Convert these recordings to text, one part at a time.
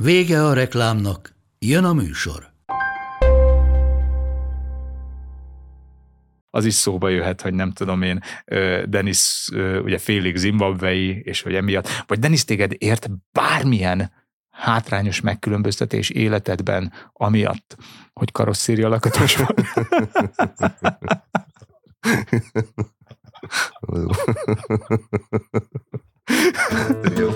Vége a reklámnak, jön a műsor. az is szóba jöhet, hogy nem tudom én, Denis ugye félig zimbabvei, és hogy emiatt, vagy Denis téged ért bármilyen hátrányos megkülönböztetés életedben, amiatt, hogy karosszéria lakatos van. Jó.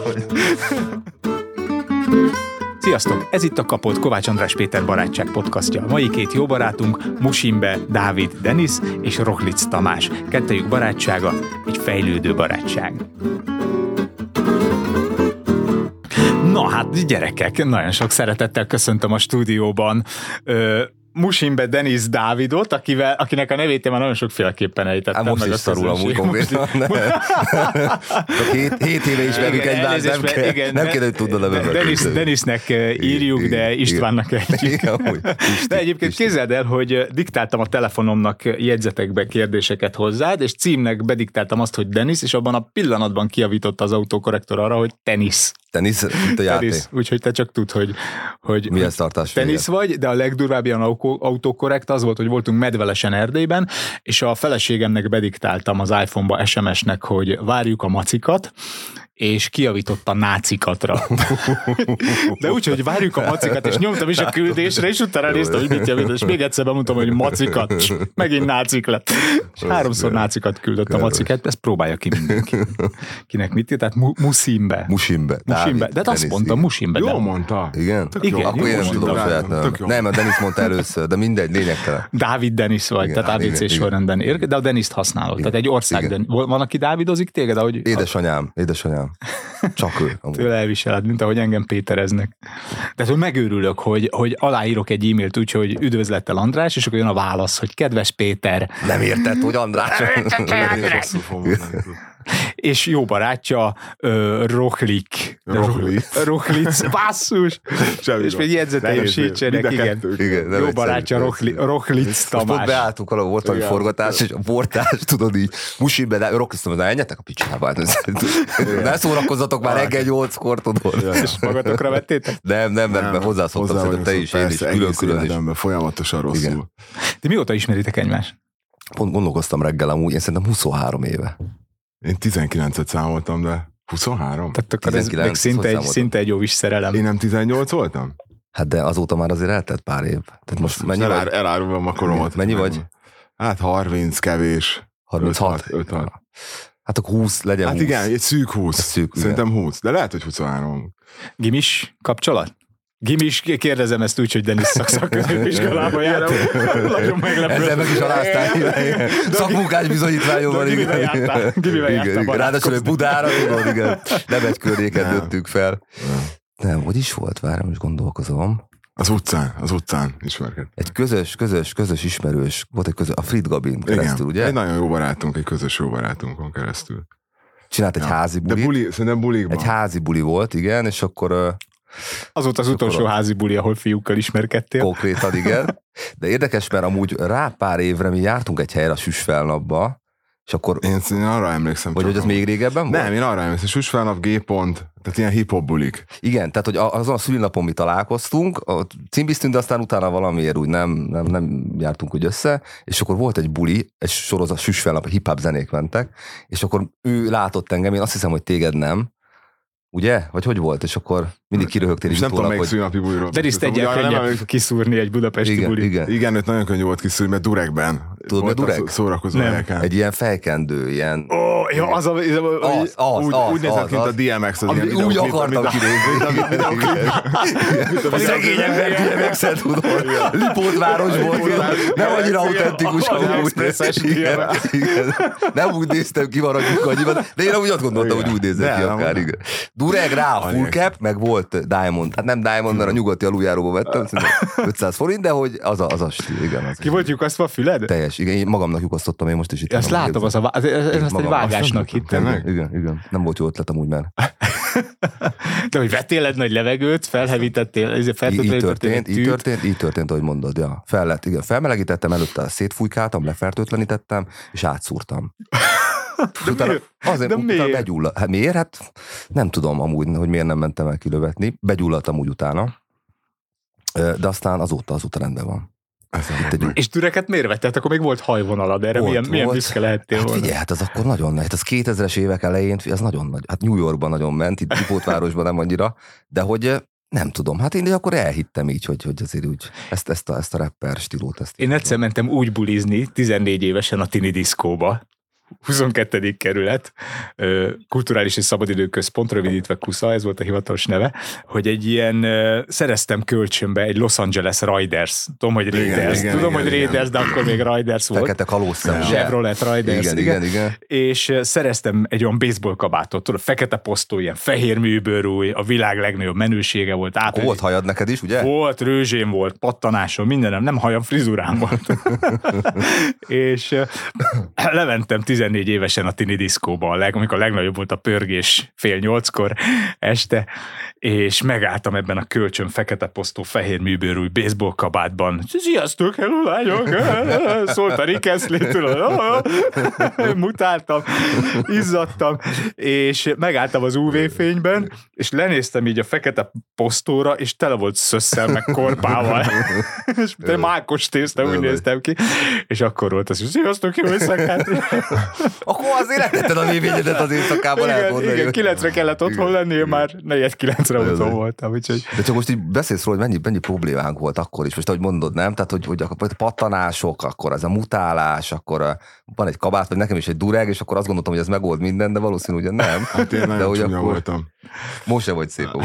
Sziasztok! Ez itt a Kapott Kovács András Péter barátság podcastja. A mai két jó barátunk Musimbe, Dávid, Denis és Roglic Tamás. Kettejük barátsága egy fejlődő barátság. Na hát gyerekek, nagyon sok szeretettel köszöntöm a stúdióban Musimbe Denis Dávidot, akivel, akinek a nevét én már nagyon sokféleképpen ejtettem. Hát most is szarul amúgy konkrétan. hét, hét éve is velük egymást, nem, kell, igen, nem kell, hogy tudod a Denis, Denisnek írjuk, igen, de Istvánnak ejtjük. De egyébként képzeld el, hogy diktáltam a telefonomnak jegyzetekbe kérdéseket hozzád, és címnek bediktáltam azt, hogy Denis, és abban a pillanatban kiavította az autókorrektor arra, hogy tenisz. Tenisz, itt a játék. Tenisz, úgyhogy te csak tud, hogy, hogy, Milyen startás tenisz vagy, de a legdurvább ilyen autokorrekt az volt, hogy voltunk medvelesen Erdélyben, és a feleségemnek bediktáltam az iPhone-ba SMS-nek, hogy várjuk a macikat, és kiavított a nácikatra. De úgy, hogy várjuk a macikat, és nyomtam is a küldésre, és utána néztem, hogy mit javít, és még egyszer bemondtam, hogy macikat, megint nácik lett. És háromszor nácikat küldött a macikat, ezt próbálja ki mindenki. Kinek mit írt? Tehát mu- muszimbe. Musimbe. Musimbe. De azt mondta, musimbe. Jó mondta. Igen? Igen. Akkor én nem tudom saját nem. A Denis mondta először, de mindegy, lényegtelen. Dávid Denis vagy, igen, tehát ABC sorrendben de a Deniszt használod. Tehát egy ország, van, aki Dávidozik téged? Ahogy, édesanyám, Csak ő. Amúgy. Tőle elviseled, mint ahogy engem Pétereznek. Tehát, hogy megőrülök, hogy, hogy aláírok egy e-mailt úgy, hogy üdvözlettel András, és akkor jön a válasz, hogy kedves Péter. Nem érted, hogy András. És jó barátja uh, Rohlik. Rohlic. Rohlic, basszus! és még jegyzeteim sincsenek, igen. igen jó barátja Rohlic Tamás. Most beálltunk valahol, volt valami forgatás, és a portás, tudod így, musimbe, de Rohlic Tamás, enjetek a picsába. Ne szórakozzatok már reggel nyolckor, tudod. És magatokra vettétek? Nem, nem, nem, mert hozzászoktam, szerintem te is, én is, külön-külön is. Folyamatosan rosszul. De mióta ismeritek egymást? Pont gondolkoztam reggel amúgy, én szerintem 23 éve. Én 19-et számoltam, de 23? Tehát akkor 19, ez még szinte egy, szinte egy jó is szerelem. Én nem 18 voltam? Hát de azóta már azért eltett pár év. Tehát most mennyi elár, vagy? Elárulom a koromat. Mennyi vagy? Hát 30 kevés. 36? 5, 5, Hát akkor 20 legyen Hát 20. igen, egy szűk 20. Egy szűk, Szerintem igen. 20, de lehet, hogy 23. Gimis kapcsolat? Gimis, kérdezem ezt úgy, hogy Denis szakszakközépiskolába járt. Nagyon meglepő. Ezzel meg is aláztál. Szakmunkás bizonyítványom van. Gimivel jártál. Gimivel jártál. Ráadásul Budára, tudod, igen. Nem egy környéket döntünk fel. Nem, hogy is volt? Várom, is gondolkozom. Az utcán, az utcán ismerkedtem. Egy közös, közös, közös ismerős, volt egy közös, a Frid Gabin keresztül, Igen, ugye? egy nagyon jó barátunk, egy közös jó barátunkon keresztül. Csinált egy ja. házi bulit. De buli, szerintem bulikban. Egy házi buli volt, igen, és akkor az volt az utolsó házi buli, ahol fiúkkal ismerkedtél. Konkrétan, igen. De érdekes, mert amúgy rá pár évre mi jártunk egy helyre a süsfelnapba, és akkor... Én, én arra emlékszem. Vagy hogy az még régebben volt? Nem, én arra emlékszem. Süsfelnap, G-pont, tehát ilyen hip-hop bulik. Igen, tehát hogy azon a szülinapon mi találkoztunk, címbiztünk, de aztán utána valamiért úgy nem, nem, nem jártunk úgy össze, és akkor volt egy buli, egy sorozat süsfelnap, hip-hop zenék mentek, és akkor ő látott engem, én azt hiszem, hogy téged nem, Ugye? Vagy hogy volt? És akkor mindig kiröhögtél is nem tudom, melyik szülnapi buliról. De is egyen könnyebb kiszúrni egy budapesti igen, buli. Igen, igen, őt nagyon könnyű volt kiszúrni, mert durekben. Tudod, mert durek? Szórakozó helyeken. Egy ilyen fejkendő, ilyen... Ó, oh, ja, az, a, az, az, az, úgy, az, úgy nézett, mint a DMX. Az ami, ilyen úgy akartam kinézni. A szegény ember DMX-et tudod. Lipótváros volt. Nem annyira autentikus. Nem úgy néztem ki maradjuk annyiban, de én úgy azt gondoltam, hogy úgy nézett ki akár. Dureg rá a full cap, meg volt volt Diamond, hát nem Diamond, mert a nyugati aluljáróba vettem, szerintem 500 forint, de hogy az a, az a stíl, igen. Az Ki volt lyukasztva a füled? Teljes, igen, én magamnak lyukasztottam, én most is itt Ezt látom, az a, az, ez, ezt egy vágásnak azt hittem. Igen, igen, nem volt jó ötlet amúgy, mert De hogy vettél egy nagy levegőt, felhevítettél, így, történt, így történt, így történt, ahogy mondod, ja. Fel lett, igen, felmelegítettem, előtte szétfújkáltam, lefertőtlenítettem, és átszúrtam. De utána, miért? Azért, De utána miért? begyulladt. Hát miért? Hát nem tudom amúgy, hogy miért nem mentem el kilövetni. Begyulladtam úgy utána. De aztán azóta, azóta rendben van. Itt egy- És türeket miért vetted? Akkor még volt hajvonalad, erre Volt, milyen, milyen volt. büszke lehettél Hát volna? figyelj, hát az akkor nagyon nagy. Hát az 2000-es évek elején, ez nagyon nagy. Hát New Yorkban nagyon ment, itt Dipótvárosban nem annyira, de hogy nem tudom. Hát én akkor elhittem így, hogy, hogy azért úgy ezt, ezt, a, ezt a rapper stílót. Ezt Én egyszer mentem úgy bulizni, 14 évesen a Tini Diszkóba, 22. kerület, kulturális és szabadidő központ, rövidítve KUSZA, ez volt a hivatalos neve, hogy egy ilyen, szereztem kölcsönbe egy Los Angeles Riders, tudom, hogy Igen, Raiders, igen, tudom, igen, hogy igen. Raiders, de akkor még Riders volt. Fekete kalózszem. ugye? Chevrolet Riders, Igen, igen, igen. és ö, szereztem egy olyan baseball kabátot, tudod, fekete posztó, ilyen fehér műbőrúj, a világ legnagyobb menősége volt. Át, volt hajad neked is, ugye? volt, rőzsém volt, pattanásom, mindenem, nem hajam, frizurám volt. és lementem 14 évesen a tini diszkóba, a leg, amikor a legnagyobb volt a pörgés fél nyolckor este, és megálltam ebben a kölcsön fekete posztó, fehér műbőrúj baseball kabátban. Sziasztok, hello lányok! Szólt a Rick Astley-től, mutáltam, izzadtam, és megálltam az UV-fényben, és lenéztem így a fekete posztóra, és tele volt szösszel, meg korpával. és te mákos tészta, úgy néztem ki. És akkor volt az, hogy sziasztok, jó éjszakát! Akkor azért letetted a névényedet az éjszakában elmondani. igen, kilencre kellett otthon Igen, lenni, én már negyed kilencre otthon voltam, úgyhogy De csak most így beszélsz róla, hogy mennyi, mennyi problémánk volt akkor is. Most ahogy mondod, nem? Tehát, hogy, hogy akkor pattanások, akkor ez a mutálás, akkor a, van egy kabát, vagy nekem is egy dureg, és akkor azt gondoltam, hogy ez megold minden, de valószínű, ugye nem. Hát én de nagyon hogy csúnya akkor voltam. Most se vagy szép.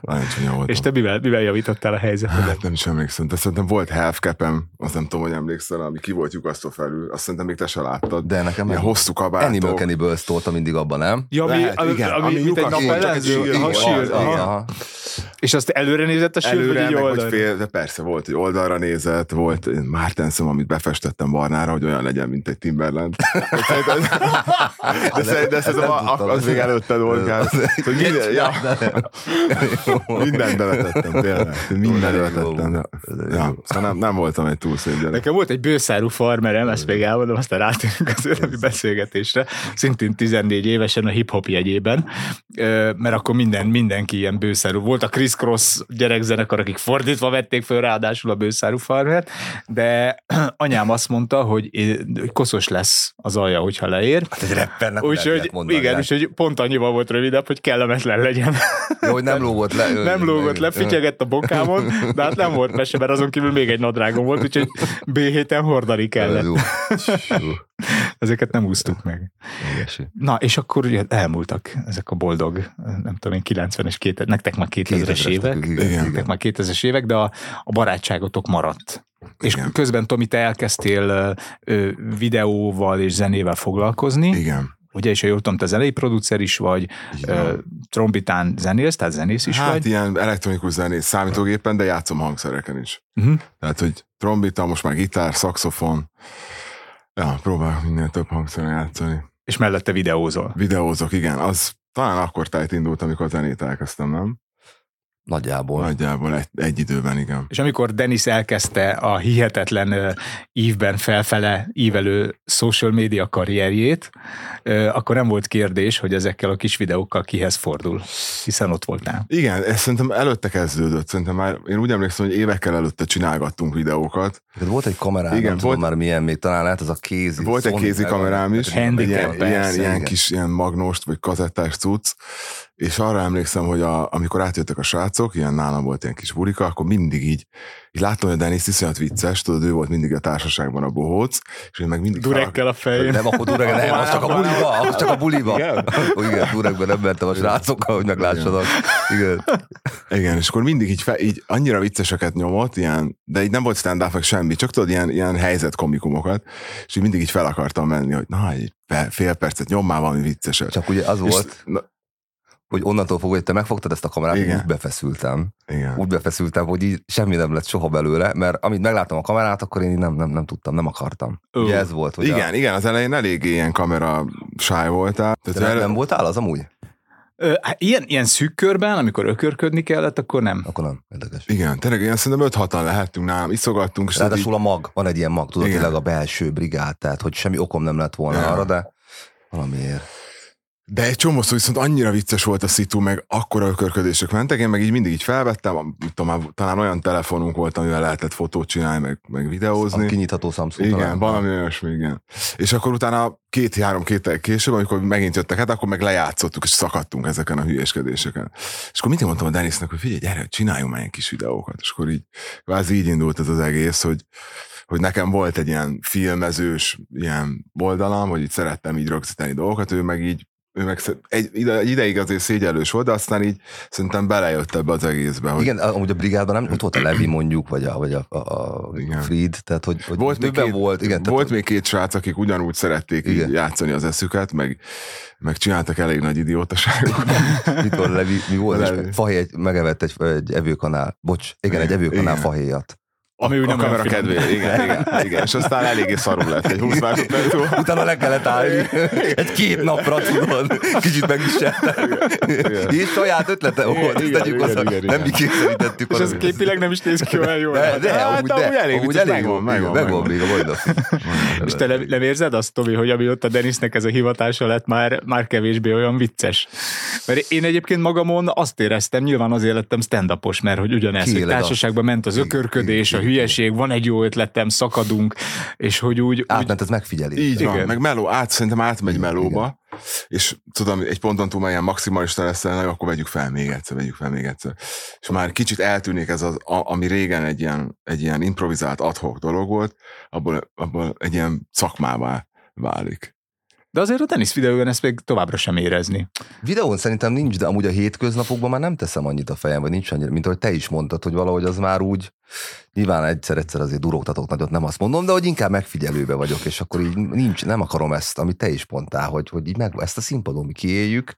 Nagyon csúnya voltam. és te mivel, mivel javítottál a helyzetet? Hát nem is emlékszem, de szerintem volt half capem, azt nem tudom, hogy emlékszel, ami ki volt lyukasztva felül, azt szerintem még te se láttad. De nekem Ilyen hosszú kabátok. Animal Cannibals tolta mindig abban, nem? Ja, ami, Lehet, ami, igen, ami, ami mint egy napellenző, egy. És azt előre nézett a sír, vagy Előre, vagy oldalra? fél, de persze volt, hogy oldalra nézett, volt Mártenszom, amit befestettem barnára, hogy olyan legyen, mint egy Timberland. De szerintem- de szerintem- de Ez jó beletettem. volt. de- Ez jó. Ja, szóval nem, nem voltam egy túl szép gyerek. Nekem volt egy bőszárú farmerem, ezt még elmondom, aztán rátérünk az előbbi beszélgetésre, szintén 14 évesen a hip-hop jegyében, mert akkor minden, mindenki ilyen bőszárú volt. A Chris Cross gyerekzenekar, akik fordítva vették föl ráadásul a bőszárú farmert, de anyám azt mondta, hogy koszos lesz az alja, hogyha leér. Hát egy rappernek Úgyhogy, igen, úgyhogy pont annyival volt rövidebb, hogy kellemetlen legyen. Jó, hogy nem lógott le. Nem lógott le, fityegett a bokámon, de hát nem volt mese, mert azon kívül még egy nadrágom volt, úgyhogy B héten hordani kellett. Jó. Jó. Ezeket nem úsztuk meg. Na, és akkor ugye elmúltak ezek a boldog, nem tudom én, 90-es, 2000, nektek már 2000-es 2000-es évek, igen. nektek már 2000-es évek, de a, a barátságotok maradt. És Igen. közben, Tomi, te elkezdtél ö, videóval és zenével foglalkozni, Igen. Ugye, és ha jól tudom, te zenei producer is vagy, ö, trombitán zenész, tehát zenész is hát vagy. ilyen elektronikus zenész számítógépen, de játszom hangszereken is. Uh-huh. Tehát, hogy trombita, most már gitár, szaxofon. Ja, próbálok minél több hangszeren játszani. És mellette videózol. Videózok, igen. Az talán akkor tájt indult, amikor zenét elkezdtem, nem? Nagyjából. Nagyjából egy, egy időben, igen. És amikor Dennis elkezdte a hihetetlen ívben felfele ívelő social media karrierjét, akkor nem volt kérdés, hogy ezekkel a kis videókkal kihez fordul, hiszen ott voltál. Igen, ez szerintem előtte kezdődött. Szerintem már, én úgy emlékszem, hogy évekkel előtte csinálgattunk videókat. Volt egy kamerám, Igen, nem tudom volt- már milyen még, talán lehet az a kézi. Volt egy kézi kamerám is, Handicap, ilyen, persze, ilyen, ilyen kis ilyen magnost, vagy kazettás cucc, és arra emlékszem, hogy a, amikor átjöttek a srácok, ilyen nálam volt ilyen kis burika, akkor mindig így, így láttam, hogy a Dennis iszonyat vicces, tudod, ő volt mindig a társaságban a bohóc, és én meg mindig Durekkel a fején. Nem, akkor dureg, nem, az csak a buliba, az csak a buliba. Igen? Igen, duregben nem mentem a srácokkal, hogy meglássanak. Igen. Igen, és akkor mindig így, fe, így annyira vicceseket nyomott, ilyen, de így nem volt stand up semmi, csak tudod, ilyen, ilyen helyzetkomikumokat, és így mindig így fel akartam menni, hogy na, egy fél percet nyom már valami vicceset. Csak ugye az És- volt, na, hogy onnantól fogva, hogy te megfogtad ezt a kamerát, Igen. úgy befeszültem. Igen. Úgy befeszültem, hogy így semmi nem lett soha belőle, mert amit megláttam a kamerát, akkor én így nem, nem, nem tudtam, nem akartam. Ó. Ugye ez volt, hogy Igen, a, igen, az elején elég ilyen kamera sáj voltál. de Tehát nem, el- nem voltál az amúgy? Ö, hát ilyen, ilyen szűk körben, amikor ökörködni kellett, akkor nem. Akkor nem, érdekes. Igen, tényleg ilyen szerintem 5-6-an lehettünk nálam, iszogattunk, Ráadásul a mag, van egy ilyen mag, tudod, tényleg a belső brigád, tehát hogy semmi okom nem lett volna Ja. arra, de valamiért. De egy csomószor viszont annyira vicces volt a szitu, meg akkora ökörködések mentek, én meg így mindig így felvettem, a- tudom, már talán olyan telefonunk volt, amivel lehetett fotót csinálni, meg, meg A videózni. kinyitható Samsung Igen, talán. valami olyasmi, igen. És akkor utána két-három két később, amikor megint jöttek, hát akkor meg lejátszottuk, és szakadtunk ezeken a hülyeskedéseken. És akkor mindig mondtam a Denisnek, hogy figyelj, gyere, csináljunk már ilyen kis videókat. És akkor így, kvázi így indult ez az egész, hogy, hogy nekem volt egy ilyen filmezős ilyen oldalam, hogy így szerettem így rögzíteni dolgokat, ő meg így ő meg egy, egy ideig azért szégyellős volt, de aztán így szerintem belejött ebbe az egészbe. Hogy Igen, amúgy a brigádban nem, ott volt a Levi mondjuk, vagy a, vagy a, a, a. Fried, tehát hogy, hogy volt még, két, volt, igen, volt tehát, még két srác, akik ugyanúgy szerették Igen. így játszani az eszüket, meg, meg csináltak elég nagy idiótaságokat. mit volt Levi, mi volt, Levi. fahéj egy, megevett egy, egy evőkanál, bocs, igen, egy Igen, evőkanál igen. fahéjat. Ami úgy a nem kamera kedvéért, igen, igen, igen, és aztán eléggé szarul lett egy 20 másodperc. Utána le kellett állni. Egy két napra tudod. Kicsit megviseltem. Igen. És saját ötlete volt. Ezt igen, tegyük igen, hozzá. igen, Nem mi kényszerítettük. És ez képileg nem is néz ki olyan jól. De, de, hát, amúgy, amúgy de, elég amúgy elég megvan, megvan, megvan, megvan, megvan. még a napig. És te nem, érzed azt, Tomi, hogy ami ott a Denisnek ez a hivatása lett már, már kevésbé olyan vicces? Mert én egyébként magamon azt éreztem, nyilván azért lettem stand mert hogy ugyanez, hogy a- társaságban ment az ökörködés, a hülyeség, van egy jó ötletem, szakadunk, és hogy úgy, Átment ez megfigyelés. Így van, Igen. meg meló, át, szerintem átmegy Igen, melóba, és tudom, egy ponton túl már ilyen maximalista lesz, na, akkor vegyük fel még egyszer, vegyük fel még egyszer. És már kicsit eltűnik ez az, a, ami régen egy ilyen, egy ilyen improvizált adhok dolog volt, abból, abból egy ilyen szakmává válik. De azért a Denis videóban ezt még továbbra sem érezni. Videón szerintem nincs, de amúgy a hétköznapokban már nem teszem annyit a fejem, vagy nincs annyira, mint ahogy te is mondtad, hogy valahogy az már úgy, nyilván egyszer-egyszer azért durogtatok nagyot, nem azt mondom, de hogy inkább megfigyelőbe vagyok, és akkor így nincs, nem akarom ezt, amit te is mondtál, hogy, hogy így meg, ezt a színpadon mi kiéljük,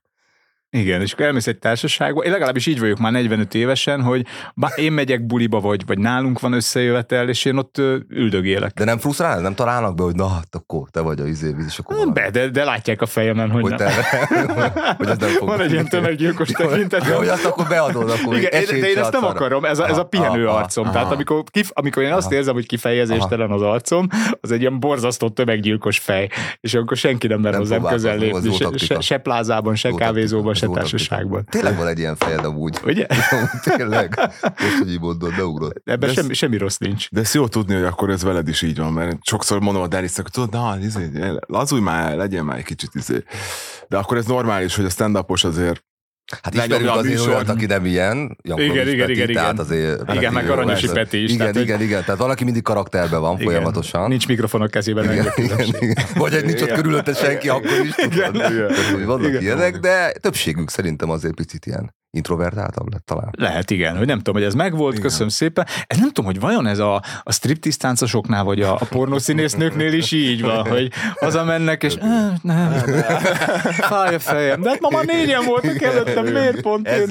Igen, és akkor elmész egy társaságba, én legalábbis így vagyok már 45 évesen, hogy bár én megyek buliba, vagy, vagy nálunk van összejövetel, és én ott üldögélek. de nem frusztrál, nem találnak be, hogy na, hát akkor te vagy a izé, és akkor Be, de, de látják a fejemen, hogy, hogy nem. te, hogy nem fog. Van egy ilyen tömeggyilkos tekintet. Ja, hogy azt akkor beadod, akkor Igen, esélyt de én ezt nem arra. akarom, ez a, ez a pihenő aha, arcom. aha. Tehát amikor, kif, amikor én azt Aha. érzem, hogy kifejezéstelen az arcom, az egy ilyen borzasztó tömeggyilkos fej, és akkor senki nem mer hozzám közel lépni, se, se, plázában, se kávézóban, se taktika, jó taktika. társaságban. Tényleg van egy ilyen fejed amúgy. Ugye? Tényleg. Most, hogy így mondod, beugrott. Ebben De ez- semmi, semmi rossz nincs. De ezt jó tudni, hogy akkor ez veled is így van, mert sokszor mondom a hogy tudod, na, izé, lazulj már, legyen már egy kicsit izé. De akkor ez normális, hogy a stand azért Hát ismerünk a azért műsor. olyat, aki nem ilyen. Jankovics Igen, igen, Peti, igen, Tehát igen. azért, Igen, meg Aranyosi persze. Peti is, Igen, tehát, hogy- igen, igen. Tehát valaki mindig karakterben van Igen. folyamatosan. Nincs mikrofon a kezében. igen, igen, igen. Vagy egy nincs ott Igen. körülötte senki, akkor is tudod. Igen. Vannak Igen. ilyenek, de többségük szerintem azért picit ilyen introvertáltabb lett talán. Lehet, igen, hogy nem tudom, hogy ez megvolt, Igen. köszönöm szépen. Ez nem tudom, hogy vajon ez a, a striptease táncosoknál, vagy a, a pornószínésznőknél is így van, hogy hazamennek, és "Ah, nem, fáj a fejem. De hát ma már négyen voltak előttem, miért pont én?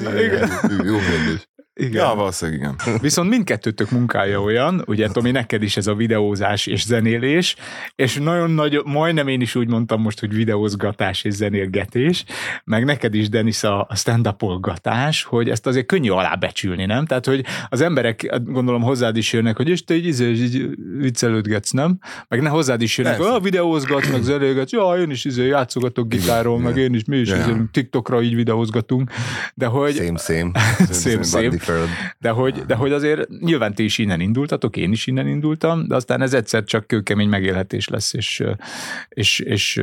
jó kérdés. Igen. Ja, valószínűleg igen. Viszont mindkettőtök munkája olyan, ugye Tomi, neked is ez a videózás és zenélés, és nagyon nagy, majdnem én is úgy mondtam most, hogy videózgatás és zenélgetés, meg neked is, Denis, a stand-upolgatás, hogy ezt azért könnyű alábecsülni, nem? Tehát, hogy az emberek gondolom hozzád is jönnek, hogy és te így, izé, így viccelődgetsz, nem? Meg ne hozzád is jönnek, hogy videózgatsz, meg zenélgetsz, ja, én is izé, játszogatok gitáron, Igen, meg én is, mi is ja. izé, TikTokra így videózgatunk, de hogy Same, same. Szép, But szép. Different. de hogy, de hogy azért nyilván ti is innen indultatok, én is innen indultam, de aztán ez egyszer csak kőkemény megélhetés lesz, és, és, és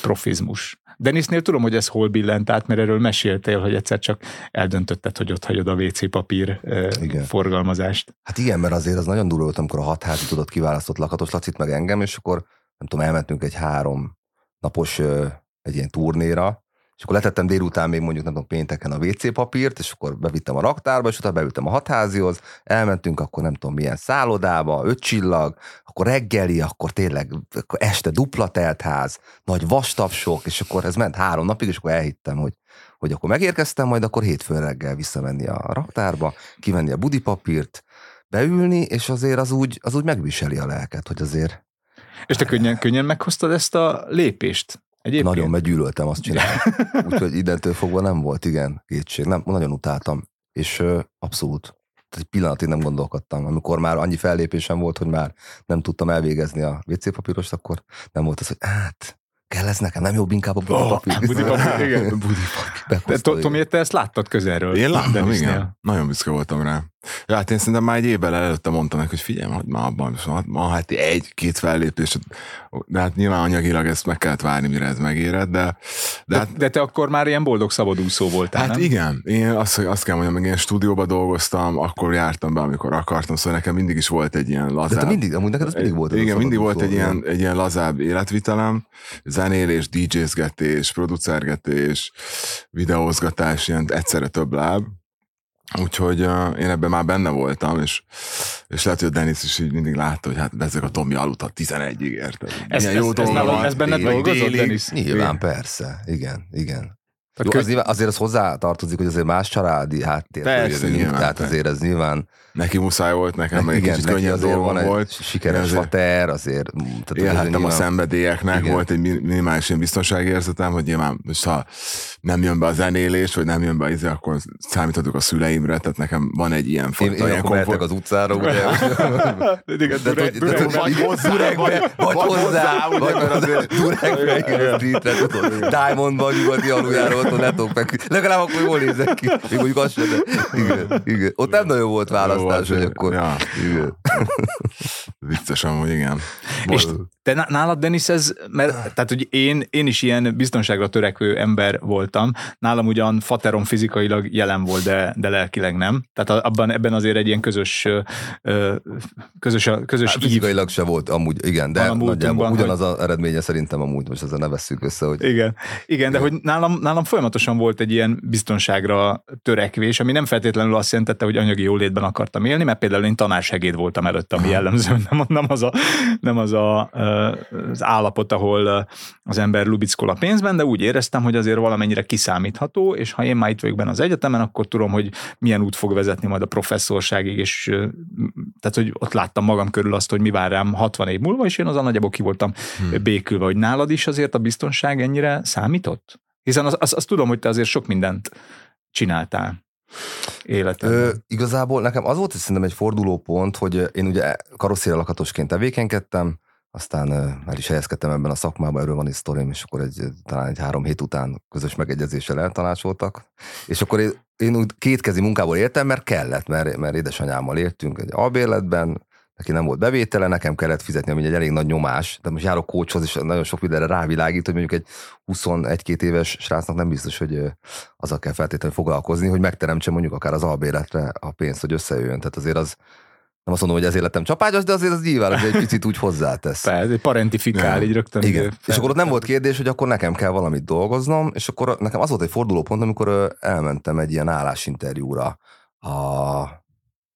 profizmus. Denisnél tudom, hogy ez hol billent át, mert erről meséltél, hogy egyszer csak eldöntötted, hogy ott hagyod a WC papír Igen. Forgalmazást. Hát igen, mert azért az nagyon durva volt, amikor a hatházi tudott kiválasztott Lakatos Lacit meg engem, és akkor nem tudom, elmentünk egy három napos egy ilyen turnéra, és akkor letettem délután még mondjuk nem tudom, pénteken a WC papírt, és akkor bevittem a raktárba, és utána beültem a hatházihoz, elmentünk akkor nem tudom milyen szállodába, öt csillag, akkor reggeli, akkor tényleg akkor este dupla teltház, nagy vastapsok, és akkor ez ment három napig, és akkor elhittem, hogy hogy akkor megérkeztem, majd akkor hétfőn reggel visszamenni a raktárba, kivenni a budipapírt, beülni, és azért az úgy, az úgy megviseli a lelket, hogy azért És te könnyen, könnyen meghoztad ezt a lépést? Egyébként? nagyon meggyűlöltem azt csinálni. Úgyhogy innentől fogva nem volt, igen, kétség. Nem, nagyon utáltam. És ö, abszolút tehát egy pillanatig nem gondolkodtam. Amikor már annyi fellépésem volt, hogy már nem tudtam elvégezni a WC papírost, akkor nem volt az, hogy hát, kell ez nekem, nem jobb inkább a budipapír. Oh, budipapír, igen. budipapír. Tomi, te ezt láttad közelről. Én láttam, igen. Nagyon büszke voltam rá. Ja, hát én szerintem már egy évvel előtte mondtam neki, hogy figyelj, hogy már abban, és ma, ma hát egy-két fellépés, de hát nyilván anyagilag ezt meg kellett várni, mire ez megéred, de, de De, hát de te akkor már ilyen boldog szabadúszó voltál, Hát nem? igen, én azt, hogy azt kell mondjam, meg én stúdióba dolgoztam, akkor jártam be, amikor akartam, szóval nekem mindig is volt egy ilyen De lazább... te mindig, amúgy neked az mindig volt. Igen, mindig volt egy ilyen, egy ilyen lazább életvitelem, zenélés, DJ-zgetés, producergetés, videózgatás, ilyen egyszerre több láb. Úgyhogy uh, én ebben már benne voltam, és, és lehet, hogy a Dennis is így mindig látta, hogy hát ezek a Tomi aludt a 11-ig, érted? Ez- ez- jó ez dolga nálad- ez benned Meg dolgozott. Dennis? Nyilván, persze. Igen, igen. Jó, kö- az nyilván, azért az hozzá tartozik, hogy azért más családi háttér. Persze, nyilván, Tehát azért ez nyilván Neki muszáj volt, nekem egy igen, kicsit neki könnyebb azért dolgom volt. sikeres Azért- fater, azért. Tehát azért Élhettem a nyilván- szenvedélyeknek, Igen. volt egy mi- minimális ilyen biztonságérzetem, hogy nyilván most ha nem jön be a zenélés, vagy nem jön be az izé, akkor számíthatok a szüleimre, tehát nekem van egy ilyen Én, fajta, én ilyen akkor komfort. az utcára, ugye? Igen, De, Dure- hogy- de, Dure- hogy vagy hozzá, vagy vagy vagy azért- Durekbe, igen, a Diamondban, nyugati aluljáról, ott ne tudok meg. Legalább akkor jól nézek ki. Még mondjuk azt sem, de igen, igen. Ott nem nagyon volt választás, hogy akkor... ja. Igen. Vicces amúgy, igen. És Volt- te ná- nálad, Denis, ez, mert tehát, hogy én, én is ilyen biztonságra törekvő ember voltam. Nálam ugyan faterom fizikailag jelen volt, de, de lelkileg nem. Tehát abban, ebben azért egy ilyen közös, közös, közös Hát fizikailag se volt amúgy, igen, de nagyjából ugyanaz az eredménye szerintem amúgy, most ezzel ne vesszük össze, hogy Igen, igen, de hogy nálam, nálam folyamatosan volt egy ilyen biztonságra törekvés, ami nem feltétlenül azt jelentette, hogy anyagi jólétben akartam élni, mert például én tanársegéd voltam előtt, ami jellemző, nem, nem, az, a, nem az, a, az állapot, ahol az ember lubickol a pénzben, de úgy éreztem, hogy azért valamennyire kiszámítható, és ha én már itt vagyok benne az egyetemen, akkor tudom, hogy milyen út fog vezetni majd a professzorságig, és tehát, hogy ott láttam magam körül azt, hogy mi vár rám 60 év múlva, és én azon nagyjából ki voltam hmm. békülve, hogy nálad is azért a biztonság ennyire számított? Hiszen azt az, az tudom, hogy te azért sok mindent csináltál életedben. Ö, igazából nekem az volt szerintem egy fordulópont, hogy én ugye karosszéria lakatosként tevékenykedtem, aztán el is helyezkedtem ebben a szakmában, erről van egy sztorim, és akkor egy, talán egy három hét után közös megegyezéssel eltanácsoltak, és akkor én, én úgy kétkezi munkából éltem, mert kellett, mert, mert édesanyámmal éltünk egy albérletben, neki nem volt bevétele, nekem kellett fizetni, ami egy elég nagy nyomás, de most járok kócshoz, és nagyon sok mindenre rávilágít, hogy mondjuk egy 21-2 éves srácnak nem biztos, hogy azzal kell feltétlenül foglalkozni, hogy megteremtse mondjuk akár az albérletre a pénzt, hogy összejöjjön. Tehát azért az, nem azt mondom, hogy ez életem csapágyas, de azért az nyilván hogy egy picit úgy hozzátesz. Persze, egy parentifikál, Nem. így rögtön. Igen. így És akkor ott nem volt kérdés, hogy akkor nekem kell valamit dolgoznom, és akkor nekem az volt egy fordulópont, amikor elmentem egy ilyen állásinterjúra a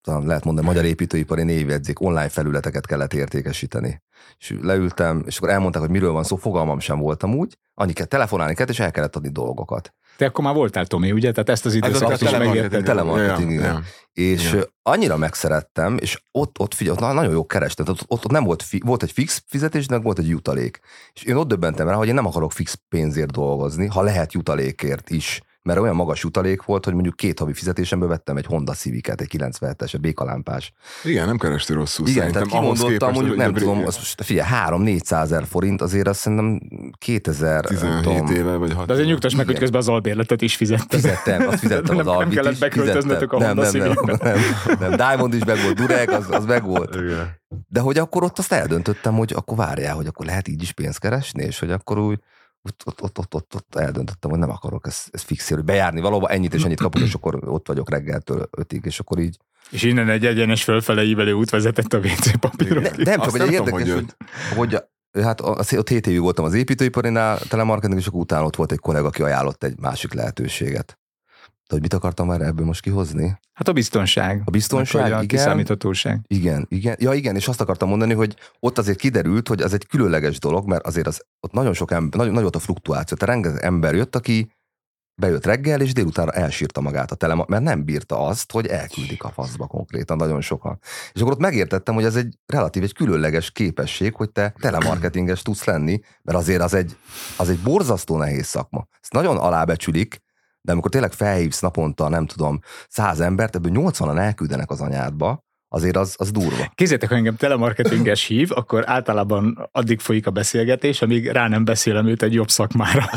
talán lehet mondani, magyar építőipari névjegyzék online felületeket kellett értékesíteni. És leültem, és akkor elmondták, hogy miről van szó, fogalmam sem voltam úgy, annyi kell telefonálni kellett, és el kellett adni dolgokat. Te akkor már voltál, Tomi, ugye? Tehát ezt az időszakot az is megérted. telemarketing, igen. ja. És. Igen. annyira megszerettem, és ott, ott figyelj, ott na- nagyon jó kerestem, tehát ott, ott nem volt, fi, volt egy fix fizetés, de meg volt egy jutalék. És én ott döbbentem rá, hogy én nem akarok fix pénzért dolgozni, ha lehet jutalékért is. Mert olyan magas jutalék volt, hogy mondjuk két havi fizetésemből vettem egy Honda Civic-et, egy 97-es, egy békalámpás. Igen, nem kerestél rosszul. Igen, tehát Ahhoz kimondottam, képest, mondjuk hogy nem tudom, az most figyelj, 3-400 ezer forint, azért azt szerintem 2000, nem 17 tudom, éve vagy 6 De azért nyugtass meg, hogy közben az albérletet is fizetted. Fizettem, azt fizettem Nem- az nem Albit kellett is, beköltöznötök a fizettem. Honda nem, nem, nem, nem, nem, Diamond is meg volt, Durek, az, az meg volt. Igen. De hogy akkor ott azt eldöntöttem, hogy akkor várjál, hogy akkor lehet így is pénzt keresni, és hogy akkor úgy ott, ott, ott, ott, ott, ott eldöntöttem, hogy nem akarok ezt, ezt fixálni, hogy bejárni valahova, ennyit és ennyit kapok, és akkor ott vagyok reggeltől ötig, és akkor így. És innen egy egyenes fölfele ívelő út vezetett a WC papírok. Ne, nem, csak Azt hogy egy nem tudom, érdekes, hogy hogy, hogy hát az, ott 7 évig voltam az építőiparinál, telemarketing, és akkor utána ott volt egy kollega, aki ajánlott egy másik lehetőséget. De hogy mit akartam már ebből most kihozni? Hát a biztonság. A biztonság, a igen. kiszámíthatóság. Igen, igen. Ja, igen, és azt akartam mondani, hogy ott azért kiderült, hogy ez egy különleges dolog, mert azért az, ott nagyon sok ember, nagyon, nagy volt a fluktuáció. Tehát rengeteg ember jött, aki bejött reggel, és délutánra elsírta magát a telema, mert nem bírta azt, hogy elküldik a faszba konkrétan nagyon sokan. És akkor ott megértettem, hogy ez egy relatív, egy különleges képesség, hogy te telemarketinges tudsz lenni, mert azért az egy, az egy borzasztó nehéz szakma. Ezt nagyon alábecsülik, de amikor tényleg felhívsz naponta, nem tudom, száz embert, ebből 80-an elküldenek az anyádba, azért az, az durva. Kézzétek, ha engem telemarketinges hív, akkor általában addig folyik a beszélgetés, amíg rá nem beszélem őt egy jobb szakmára.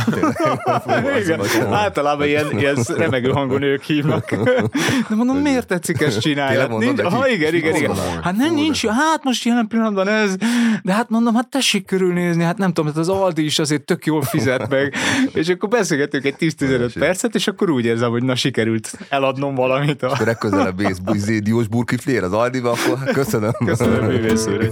Általában ilyen, ilyen remegő hangon ők hívnak. De mondom, miért tetszik ezt csinálni? Hát nincs, ha igen, igen, igen. Hát nem nincs, hát most jelen pillanatban ez, de hát mondom, hát tessék körülnézni, hát nem tudom, hát az Aldi is azért tök jól fizet meg, és akkor beszélgetünk egy 10-15 percet, és akkor úgy érzem, hogy na sikerült eladnom valamit. A... Akkor legközelebb ész buzé, diós burkiflér az Aldiba, akkor köszönöm. Köszönöm, művész úr.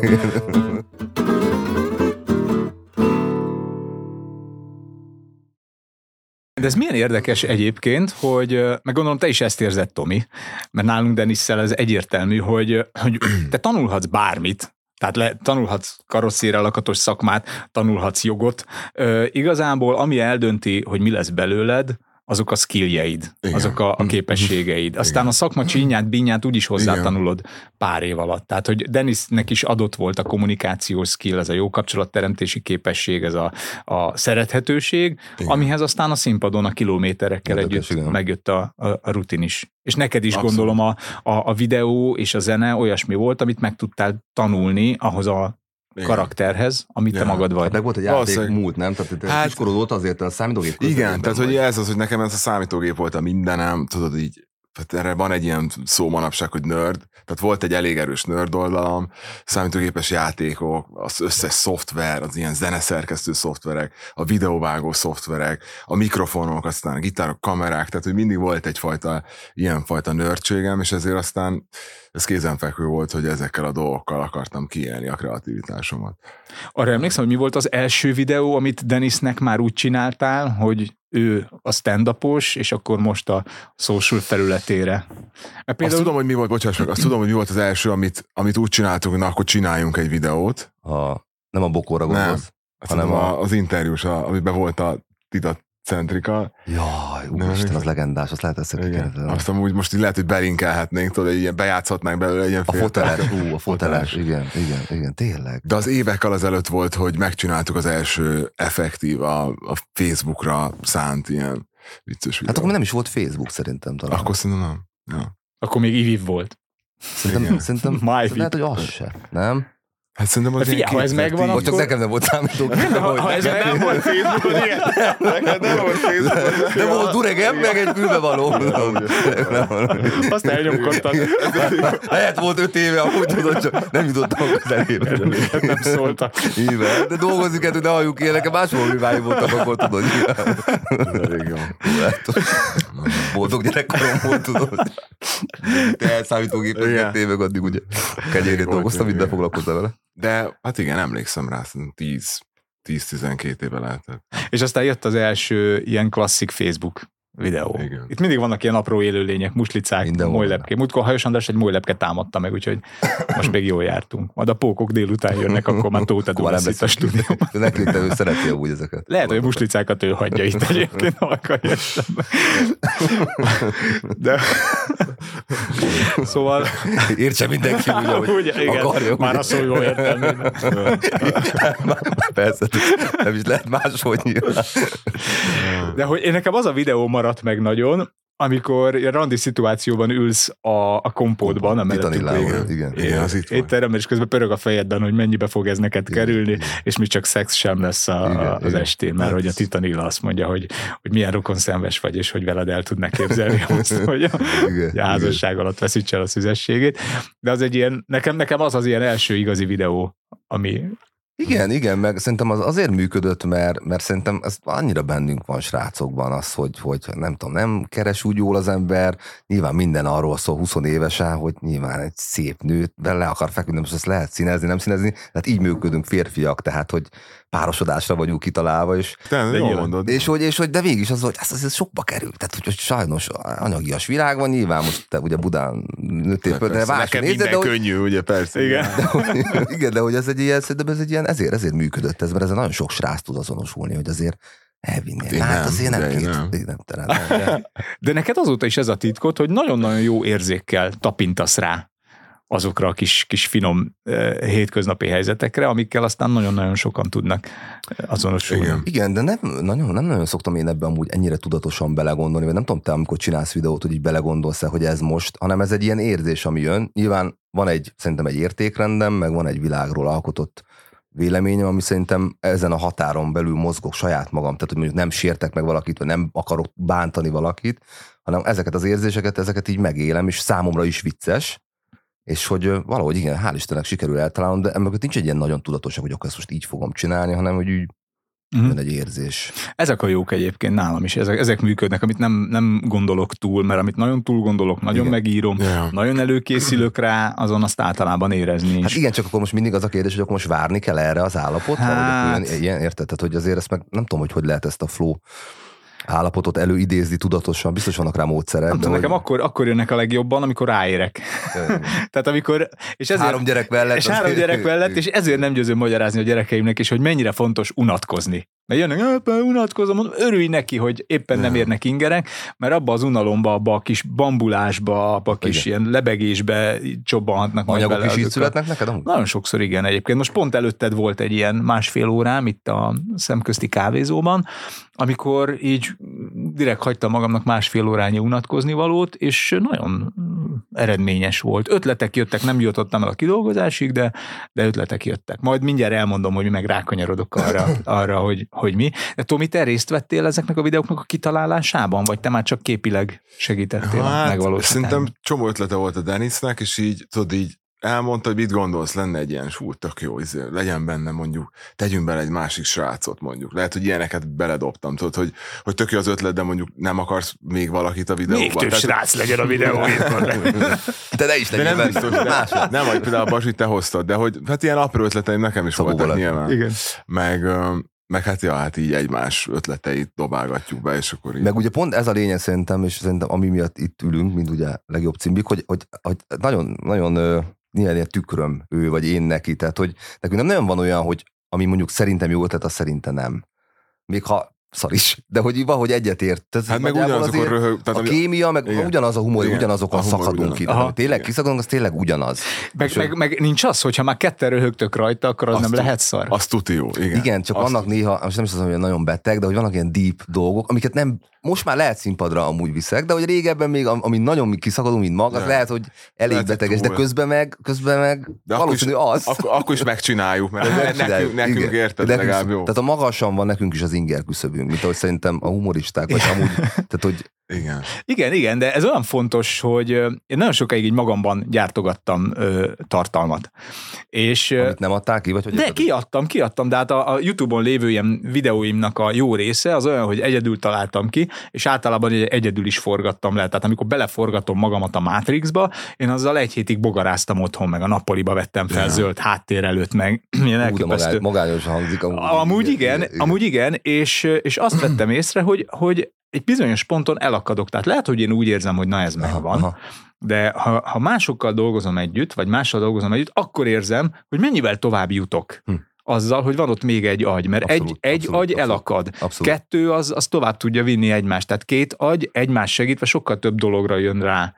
De ez milyen érdekes egyébként, hogy meg gondolom te is ezt érzed, Tomi, mert nálunk Denisszel ez egyértelmű, hogy, hogy te tanulhatsz bármit, tehát le, tanulhatsz karosszéra lakatos szakmát, tanulhatsz jogot. Ö, igazából ami eldönti, hogy mi lesz belőled, azok a skilljeid, Igen. azok a, a képességeid. Aztán a szakma csínyát, bínyát úgyis hozzátanulod pár év alatt. Tehát, hogy Denisnek is adott volt a kommunikációs skill, ez a jó kapcsolatteremtési képesség, ez a, a szerethetőség, Igen. amihez aztán a színpadon a kilométerekkel Érdekes, együtt igen. megjött a, a, a rutin is. És neked is Abszolút. gondolom a, a, a videó és a zene olyasmi volt, amit meg tudtál tanulni ahhoz a Igen. karakterhez, amit te Ja. magad vagy. Hát meg volt egy játék Valószínűleg- múlt, nem? Tehát te Hát- kiskorod volt azért a számítógép Igen, tehát hogy vagy. ez az, hogy nekem ez a számítógép volt a mindenem, tudod így, tehát erre van egy ilyen szó manapság, hogy nerd, tehát volt egy elég erős nerd oldalam, számítógépes játékok, az összes szoftver, az ilyen zeneszerkesztő szoftverek, a videóvágó szoftverek, a mikrofonok, aztán a gitárok, kamerák, tehát hogy mindig volt egyfajta ilyenfajta nerdségem, és ezért aztán ez kézenfekvő volt, hogy ezekkel a dolgokkal akartam kiélni a kreativitásomat. Arra emlékszem, hogy mi volt az első videó, amit Denisnek már úgy csináltál, hogy ő a stand és akkor most a social felületére. Mert Azt tudom, hogy mi volt, bocsáss meg, azt tudom, hogy mi volt az első, amit, amit úgy csináltunk, hogy na, akkor csináljunk egy videót. A, nem a bokóra gondolsz? Hanem a- a... az interjús, a, amiben volt a Tita Centrika. Jaj, úristen, az legendás, azt lehet ezt. Azt amúgy most így lehet, hogy belinkelhetnénk, tudod, egy ilyen bejátszhatnánk belőle egy ilyen A foteles, ú, a foteles, igen, igen, igen, tényleg. De az évekkel azelőtt volt, hogy megcsináltuk az első effektív, a, a Facebookra szánt ilyen vicces videót. Hát akkor nem is volt Facebook szerintem talán. Akkor szerintem nem. Ja. Akkor még Iviv volt. Szerintem, igen. szerintem My lehet, hogy az se, nem? Hát szerintem az De figyelj, ha ez 2010. megvan, Vagy csak akkor- nekem nem volt számítógép. Ha, ha ez nem volt Facebookon, igen. Neked nem volt Facebook. De volt duregem, meg egy fülbevaló. Azt elnyomkodtad. Lehet volt öt éve, amúgy tudod, csak nem jutottam a közelébe. Nem szóltak. Éve, de dolgozik el, de halljuk én, nekem máshol művái voltak, akkor tudod. Jó. Boldog gyerekkorom volt, tudod. Te elszámítógépezgettél meg addig ugye kenyérét dolgoztam, igen. minden foglalkoztál vele. De hát igen, emlékszem rá, szerintem 10 10-12 éve lehetett. És aztán jött az első ilyen klasszik Facebook videó. Igen. Itt mindig vannak ilyen apró élőlények, muslicák, molylepkék. Múltkor Hajos András egy molylepke támadta meg, úgyhogy most még jól jártunk. Majd a pókok délután jönnek, akkor már Tóth Edu lesz itt a stúdióban. De neki te ő szereti úgy ezeket. Lehet, hogy a muslicákat ő hagyja itt egyébként, ha akarja. De... szóval... Értse mindenki úgy, ahogy Ugye, igen, akarja. már ugye. a szó jól értem. Persze, nem is lehet máshogy nyilván. De hogy nekem az a videó maradt meg nagyon, amikor randi szituációban ülsz a, a kompótban, a mellettünk végül. igen. Igen, az itt. Étteremben, és közben pörög a fejedben, hogy mennyibe fog ez neked Igen, kerülni, igen. és mi csak szex sem lesz a, Igen, az igen. estén, mert Hát hogy a Titanilla azt mondja, hogy, hogy milyen rokonszenves vagy, és hogy veled el tudnak képzelni azt, hogy a, Igen, a házasság alatt veszítse el a szüzességét. De az egy ilyen, nekem, nekem az az ilyen első igazi videó, ami Igen, igen, meg szerintem az azért működött, mert, mert szerintem ez annyira bennünk van srácokban az, hogy, hogy nem tudom, nem keres úgy jól az ember, nyilván minden arról szól 20 évesen, hogy nyilván egy szép nőt le akar feküdni, most ezt lehet színezni, nem színezni, tehát így működünk férfiak, tehát hogy párosodásra vagyunk kitalálva, és Te De jól mondod. és hogy, és hogy, de végig is az, hogy ez, ez sokba kerül. Tehát, hogy, hogy sajnos anyagias világ van, nyilván most te ugye Budán nőttél föl, de neked nézed, de minden hogy, könnyű, ugye persze. Igen. de hogy, igen, de hogy ez egy ilyen, szerintem ez egy ilyen, ezért, ezért működött ez, mert ezzel nagyon sok srác tud azonosulni, hogy azért elvinni. Hát én Hát, nem, azért nem, de két, nem. nem. nem, talán nem, de De neked azóta is ez a titkod, hogy nagyon-nagyon jó érzékkel tapintasz rá azokra a kis, kis finom hétköznapi helyzetekre, amikkel aztán nagyon-nagyon sokan tudnak azonosulni. Igen. Igen, de nem nagyon, nem nagyon szoktam én ebben amúgy ennyire tudatosan belegondolni, vagy nem tudom te, amikor csinálsz videót, hogy így belegondolsz hogy ez most, hanem ez egy ilyen érzés, ami jön. Nyilván van egy, szerintem egy értékrendem, meg van egy világról alkotott véleményem, ami szerintem ezen a határon belül mozgok saját magam, tehát hogy mondjuk nem sértek meg valakit, vagy nem akarok bántani valakit, hanem ezeket az érzéseket, ezeket így megélem, és számomra is vicces, és hogy valahogy igen, hál' Istennek sikerül eltalálnom, de emögött nincs egy ilyen nagyon tudatosabb, hogy akkor ezt most így fogom csinálni, hanem hogy úgy Mhm. jön egy érzés. Ezek a jók egyébként nálam is, ezek, ezek működnek, amit nem, nem gondolok túl, mert amit nagyon túl gondolok, nagyon Igen. megírom, Ja. nagyon előkészülök rá, azon azt általában érezni Hát is. igen, csak akkor most mindig az a kérdés, hogy akkor most várni kell erre az állapotra, hát... Hát- vagy akkor ilyen, ilyen, érted? Tehát, hogy azért ezt meg nem tudom, hogy hogy lehet ezt a flow állapotot előidézni tudatosan, biztos vannak rá módszerek. Nem de nekem hogy- akkor, akkor jönnek a legjobban, amikor ráérek. Tehát amikor, és ezért, Három gyerek mellett. és három gyerek mellett, és ezért nem győzöm magyarázni a gyerekeimnek is, hogy mennyire fontos unatkozni. Mert jönnek, "Apa, unatkozom, mondom, örülj neki, hogy éppen nem érnek ingerek, mert abba az unalomba, abba a kis bambulásba, abba a kis Igen. ilyen lebegésbe csobbanhatnak Anyagok is így születnek neked? amúgy? Nagyon sokszor igen egyébként. Most pont előtted volt egy ilyen másfél órám itt a szemközti kávézóban, amikor így direkt hagytam magamnak másfél órányi unatkozni valót, és nagyon eredményes volt. Ötletek jöttek, nem jutottam el a kidolgozásig, de, de ötletek jöttek. Majd mindjárt elmondom, hogy meg rákanyarodok arra, arra hogy, hogy mi. De Tomi, te részt vettél ezeknek a videóknak a kitalálásában, vagy te már csak képileg segítettél Hát, megvalósításban? szerintem csomó ötlete volt a Denisnek, és így, tudod, így elmondta, hogy mit gondolsz, lenne egy ilyen súly, tök jó, izé, legyen benne mondjuk, tegyünk bele egy másik srácot mondjuk. Lehet, hogy ilyeneket beledobtam, tudod, hogy, hogy tök jó az ötlet, de mondjuk nem akarsz még valakit a videóban. Még több Tehát- srác legyen a videóidban. Te ne is de legyél nem benne. biztos, de, nem, hogy például Basi, te hoztad, de hogy hát ilyen apró ötleteim nekem is Szabóba voltak nyilván. Igen. Meg, meg hát, ja, hát így egymás ötleteit dobálgatjuk be, és akkor így. Meg ugye pont ez a lényeg szerintem, és szerintem ami miatt itt ülünk, mint ugye legjobb cimbik, hogy, hogy, hogy nagyon, nagyon nyilván ilyen tükröm ő, vagy én neki, tehát hogy nekünk nem nagyon van olyan, hogy ami mondjuk szerintem jó ötlet, az szerinte nem. Még ha szar is, de hogy valahogy egyetért. Tehát hát meg ugyanazok a röhög, tehát a kémia, meg Igen. ugyanaz a humor, Igen. ugyanazokon A humor szakadunk ugyanaz. ki. Aha. Tényleg Igen. kiszakadunk, az tényleg ugyanaz. Meg, meg, meg, nincs az, hogyha már ketten röhögtök rajta, akkor az Azt nem tud- lehet szar. Az tuti jó, igen. Igen, csak Azt vannak néha, most nem is azt mondom, hogy nagyon beteg, de hogy vannak ilyen deep dolgok, amiket nem, most már lehet színpadra amúgy viszek, de hogy régebben még, am- ami nagyon kiszakadunk, mint mag, az Ja. lehet, hogy elég Lehet, beteges, de közben meg, közben meg De akkor is- valószínű az. Akkor, akkor is megcsináljuk, mert nekünk, nekünk Igen. érted, Nekünk- legalább jó. Tehát a magasan van nekünk is az inger küszöbünk, mint ahogy szerintem a humoristák, vagy amúgy, tehát hogy Igen. Igen, igen, de ez olyan fontos, hogy én nagyon sokáig így magamban gyártogattam ö, tartalmat. És amit nem adták ki, vagy hogy de kiadtam, kiadtam, de hát a, a YouTube-on lévő ilyen videóimnak a jó része az olyan, hogy egyedül találtam ki, és általában egy- egyedül is forgattam le. Tehát amikor beleforgatom magamat a Matrixba, én azzal egy hétig bogaráztam otthon, meg a nappaliba vettem fel Ja. zöld háttér előtt, meg ilyen elképesztő. magány, magányosan hangzik. Amúgy, Amúgy igen, amúgy igen, és, és azt vettem észre, hogy, hogy egy bizonyos ponton elakadok. Tehát lehet, hogy én úgy érzem, hogy na ez megvan, aha. de ha, ha másokkal dolgozom együtt, vagy mással dolgozom együtt, akkor érzem, hogy mennyivel tovább jutok. Hm. Azzal, hogy van ott még egy agy, mert Abszolút, egy, egy abszolút, agy abszolút. elakad. Abszolút. Kettő az, az tovább tudja vinni egymást. Tehát két agy egymás segítve sokkal több dologra jön rá,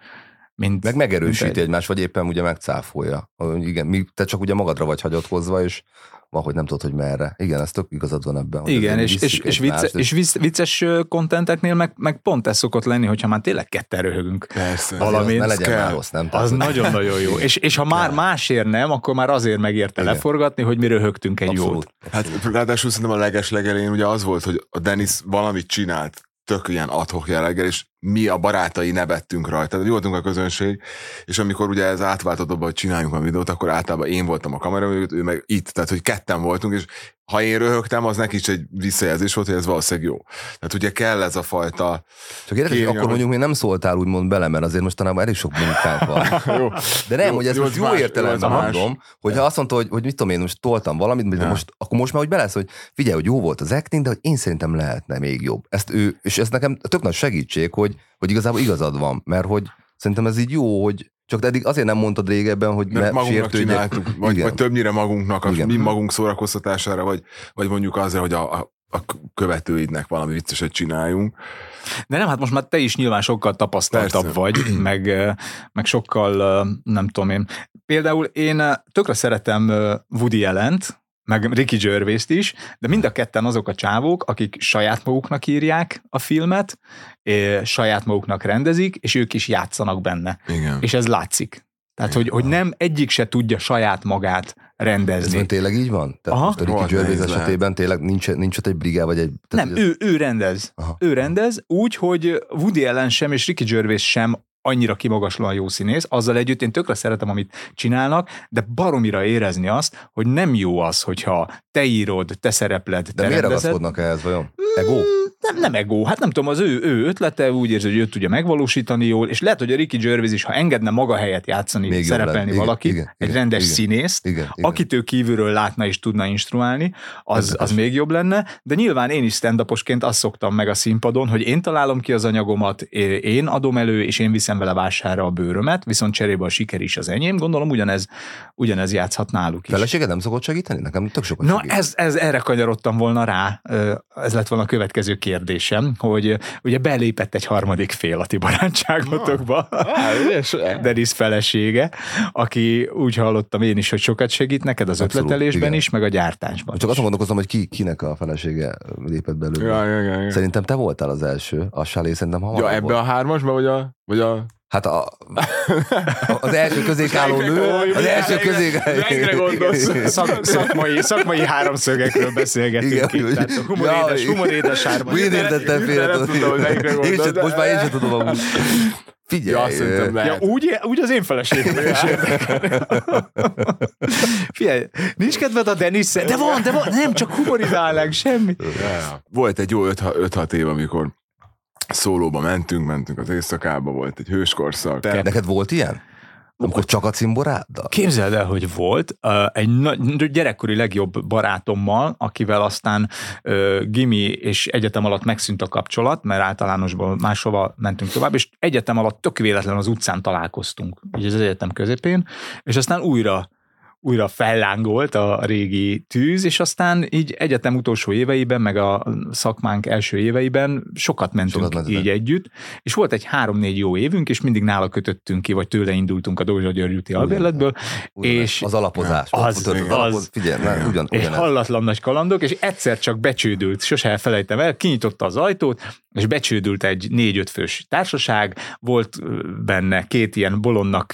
mint Meg megerősíti mint egy. egymást, vagy éppen ugye megcáfolja. Igen, mi, te csak ugye magadra vagy hagyatkozva, és van, hogy nem tudod, hogy merre. Igen, ez tök igazad van ebben. hogy Igen, és, és, és, vicce, egymást, és vicc- vicces kontenteknél meg, meg pont ez szokott lenni, hogyha már tényleg ketten röhögünk. Persze. azért az valami- ne ez legyen kell. már rossz, nem? Az hogy- nagyon-nagyon jó. És, és ha már másért nem, akkor már azért megérte Igen. leforgatni, hogy mi röhögtünk egy jót. Abszolút. Hát ráadásul szerintem a leges legelén ugye az volt, hogy a Dennis valamit csinált, tök ilyen adhok jelleggel, és mi a barátai nevettünk rajta. Tehát mi voltunk a közönség, és amikor ugye ez átváltott abba, hogy csináljunk a videót, akkor általában én voltam a kamera mögött, ő meg itt, tehát hogy ketten voltunk, és ha én röhögtem, az neki is egy visszajelzés volt, hogy ez valószínűleg jó. Tehát ugye kell ez a fajta... Csak érdekes, hogy akkor mondjuk még nem szóltál úgymond bele, mert azért mostanában elég sok munkánk van. Jó. De nem, Jó, hogy ez jó, most jó más, értelemben jó, mondom, hogy ha azt mondta, hogy, hogy mit tudom én, most toltam valamit, de most, akkor most már hogy belesz, hogy figyelj, hogy jó volt az acting, de hogy én szerintem lehetne még jobb. Ezt ő, és ez nekem tök nagy segítség, hogy, hogy igazából igazad van, mert hogy szerintem ez így jó, hogy csak eddig azért nem mondtad régebben, hogy Mert magunknak sértődjek. csináltuk, vagy, Igen. vagy többnyire magunknak, a, Igen. mi magunk szórakoztatására, vagy, vagy mondjuk azért, hogy a, a a követőidnek valami vicceset csináljunk. De nem, hát most már te is nyilván sokkal tapasztaltabb Persze. vagy, meg, meg sokkal, nem tudom én. Például én tökre szeretem Woody allen meg Ricky gervais is, de mind a ketten azok a csávók, akik saját maguknak írják a filmet, ö, saját maguknak rendezik, és ők is játszanak benne. Igen. És ez látszik. Tehát, hogy, hogy nem egyik se tudja saját magát Ez rendezni. van tényleg így van? Tehát Aha. most a Ricky Gervais esetében tényleg nincs, nincs ott egy brigá, vagy egy... tehát Nem, ez- ő, ő rendez. Aha. Ő rendez, úgy, hogy Woody Allen sem és Ricky Gervais sem annyira kimagaslóan jó színész, azzal együtt én tökre szeretem, amit csinálnak, de baromira érezni azt, hogy nem jó az, hogyha te írod, te szerepled, De te miért rendezed. ragaszkodnak ehhez vajon? Ego? Nem, nem ego, hát nem tudom, az ő, ő ötlete, úgy érzi, hogy ő tudja megvalósítani jól, és lehet, hogy a Ricky Gervais is, ha engedne maga helyet játszani, Még szerepelni. Igen, valakit, igen, egy igen, rendes igen. színészt, Igen, igen. akit ő kívülről látna és tudna instruálni, az, az még jobb lenne, de nyilván én is stand azt szoktam meg a színpadon, hogy én találom ki az anyagomat, én adom elő, és én viszem vele vásárra a bőrömet, viszont cserébe a siker is az enyém, gondolom ugyanez, ugyanez játszhat náluk is. Feleséged nem szokott segíteni? Nekem tök sokat Na, segít. ez, ez erre kanyarodtam volna rá, ez lett volna a következő kérdésem, hogy ugye belépett egy harmadik fél a ti barátságotokba, Denis felesége, aki úgy hallottam én is, hogy sokat segít neked az Abszolút, ötletelésben igen. is, meg a gyártásban Csak is. azon gondolkozom, hogy ki, kinek a felesége lépett belőle. Ja, ja, ja, ja. Szerintem te voltál az első, a Salé szerintem hamarabb ja, ebbe volt. a hármasba, vagy a... Vagy a... Hát a, az első közék álló nő, az első közék... Melyikre gondolsz? Szak, szakmai, szakmai háromszögekről beszélgetünk Igen, itt, tehát a humorédes, humorédes hármas. Én értettem félre. Én sem, most már én sem tudom amúgy. Figyelj, Ja, szerintem ö. Ja, úgy, úgy az én feleségem is. Figyelj, nincs kedved a denis De van, de van, nem, csak humorizálnánk, semmi. Volt egy jó 5-6 év, amikor szólóba mentünk, mentünk az éjszakába, volt egy hőskorszak. De Neked volt ilyen? Amikor csak a cimboráddal? Képzeld el, hogy volt uh, egy nagy, gyerekkori legjobb barátommal, akivel aztán uh, gimi és egyetem alatt megszűnt a kapcsolat, mert általánosból máshova mentünk tovább, és egyetem alatt tök véletlen az utcán találkoztunk, így az egyetem közepén, és aztán újra újra fellángolt a régi tűz, és aztán így egyetem utolsó éveiben, meg a szakmánk első éveiben sokat mentünk Sokat mentetek. így együtt, és volt egy három-négy jó évünk, és mindig nála kötöttünk ki, vagy tőle indultunk a Dózsa György úti albérletből, és az alapozás. az- történt az- alapoz- Figyelj, na, ugyan, és ugyanez. hallatlan nagy kalandok, és egyszer csak becsődült, sose elfelejtem el, kinyitotta az ajtót, és becsődült egy négy-öt fős társaság, volt benne két ilyen bolondnak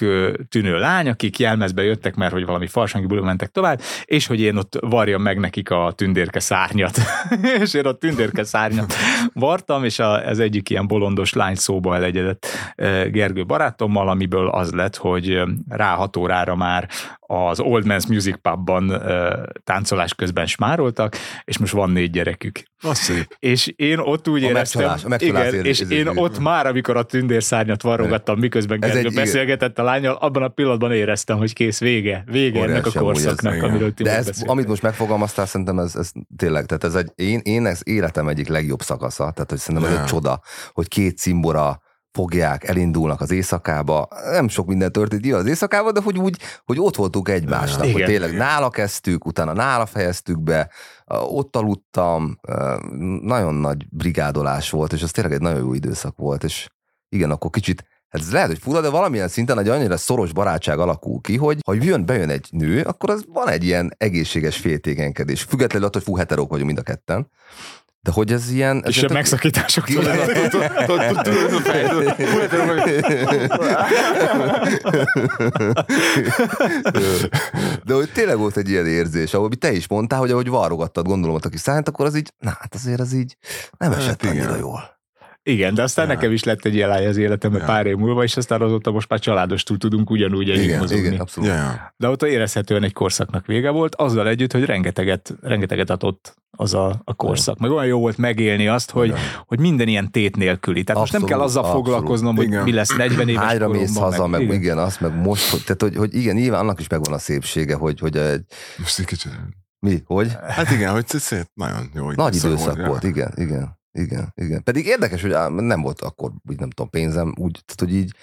tűnő lány, akik jelmezbe jöttek, mert hogy valami farsangi bulon mentek tovább, és hogy én ott varjam meg nekik a tündérke szárnyat. és én a tündérke szárnyat vartam, és a, az egyik ilyen bolondos lány szóba elegyedett ö, Gergő barátommal, amiből az lett, hogy ö, rá hat órára már az Old Man's Music Pubban ö, táncolás közben smároltak, és most van négy gyerekük. az szép. És én ott úgy A éreztem, megcsalás- a megcsalás igen, ér- és érzés- én ott már, amikor a tündérszárnyat varrogattam, miközben Ez Gergő egy- beszélgetett a lányal, abban a pillanatban éreztem, hogy kész, vége, vége ennek a ez, korszaknak, amiről ti De ez, amit most megfogalmaztál, szerintem ez, ez tényleg, tehát ez egy, én, én ez életem egyik legjobb szakasza, tehát hogy szerintem ez Ja. egy csoda, hogy két cimbora fogják, elindulnak az éjszakába. Nem sok minden történt nyilván az éjszakába, de hogy úgy, hogy ott voltunk egymásnak, Igen. hogy tényleg nála kezdtük, utána nála fejeztük be, ott aludtam, nagyon nagy brigádolás volt, és az tényleg egy nagyon jó időszak volt, és igen, akkor kicsit Hát ez lehet, hogy fura, de valamilyen szinten egy annyira szoros barátság alakul ki, hogy ha jön, bejön egy nő, akkor az van egy ilyen egészséges féltékenykedés. Függetlenül attól, hogy fú, heterók vagyunk mind a ketten. De hogy ez ilyen... ez Kisebb megszakítások. De hogy tényleg volt egy ilyen érzés, ahol te is mondtál, hogy ahogy varrogattad gondolom a kis szányt, akkor az így, na hát azért az így nem Hát esett annyira jól. Igen, de aztán Ja. nekem is lett egy ilyen lány az életemben Ja. pár év múlva, és aztán azóta most már családostul tudunk ugyanúgy együtt Igen, mozogni. igen, abszolút. Ja, ja. De ott érezhetően egy korszaknak vége volt, azzal együtt, hogy rengeteget, rengeteget adott az a, a korszak. Meg olyan jó volt megélni azt, hogy, Igen. hogy minden ilyen tét nélküli. Tehát most nem Abszolút, kell azzal abszolút. foglalkoznom, hogy Igen. mi lesz 40 éves Hányra koromban. mész haza, meg, igen. igen. azt, meg most, hogy, tehát, hogy, hogy igen, nyilván annak is megvan a szépsége, hogy, hogy egy, Most egy kicsit. mi, hogy? Hát igen, hogy szép, nagyon jó. Nagy időszak ja. volt, igen, igen, igen, igen. Pedig érdekes, hogy á, nem volt akkor, úgy nem tudom, pénzem, úgy, tehát, hogy így,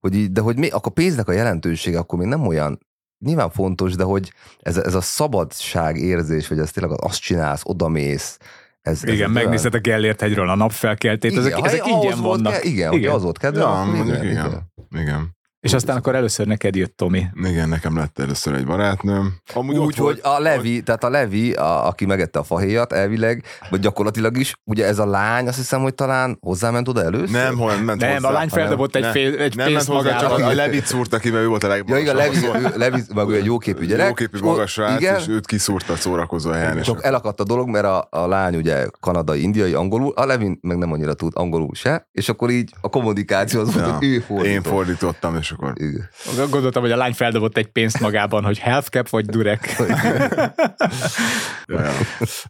hogy így, de hogy mi, akkor pénznek a jelentősége akkor még nem olyan, nyilván fontos, de hogy ez, ez a szabadság érzés, hogy ez tényleg azt csinálsz, odamész, Ez, ez Igen, egy megnézed a Gellért hegyről a napfelkeltét, ezek, ha ezek ahhoz ingyen volt vannak. Ke- igen, Igen. igen. az volt kedve, Ja, akkor mondjuk igen. Igen. És aztán akkor először neked jött Tomi. Igen, nekem lett először egy barátnőm. Amúgy ott Úgy, hogy volt- a Levi, tehát a Levi, a, aki megette a fahéjat elvileg, vagy gyakorlatilag is, ugye ez a lány, azt hiszem, hogy talán hozzáment oda először. Nem, hol ment Nem, hozzá, a lány feldobott egy, fél, egy nem ment hozzá, csak a Levit szúrta ki, mert ő volt a Ja legmagasabb. igen, Levi, Levi meg ő egy jóképű gyerek. Jóképű magas srác, igen, és őt kiszúrta a szórakozó helyen. Csak elakadt a dolog, mert a, a lány ugye kanadai, indiai, angolul, a Levin meg nem annyira tud angolul se, és akkor így a kommunikáció az volt, Ja, hogy ő fordított. Én fordítottam, és akkor Igen. Gondoltam, hogy a lány feldobott egy pénzt magában, hogy healthcap vagy durek. Ja.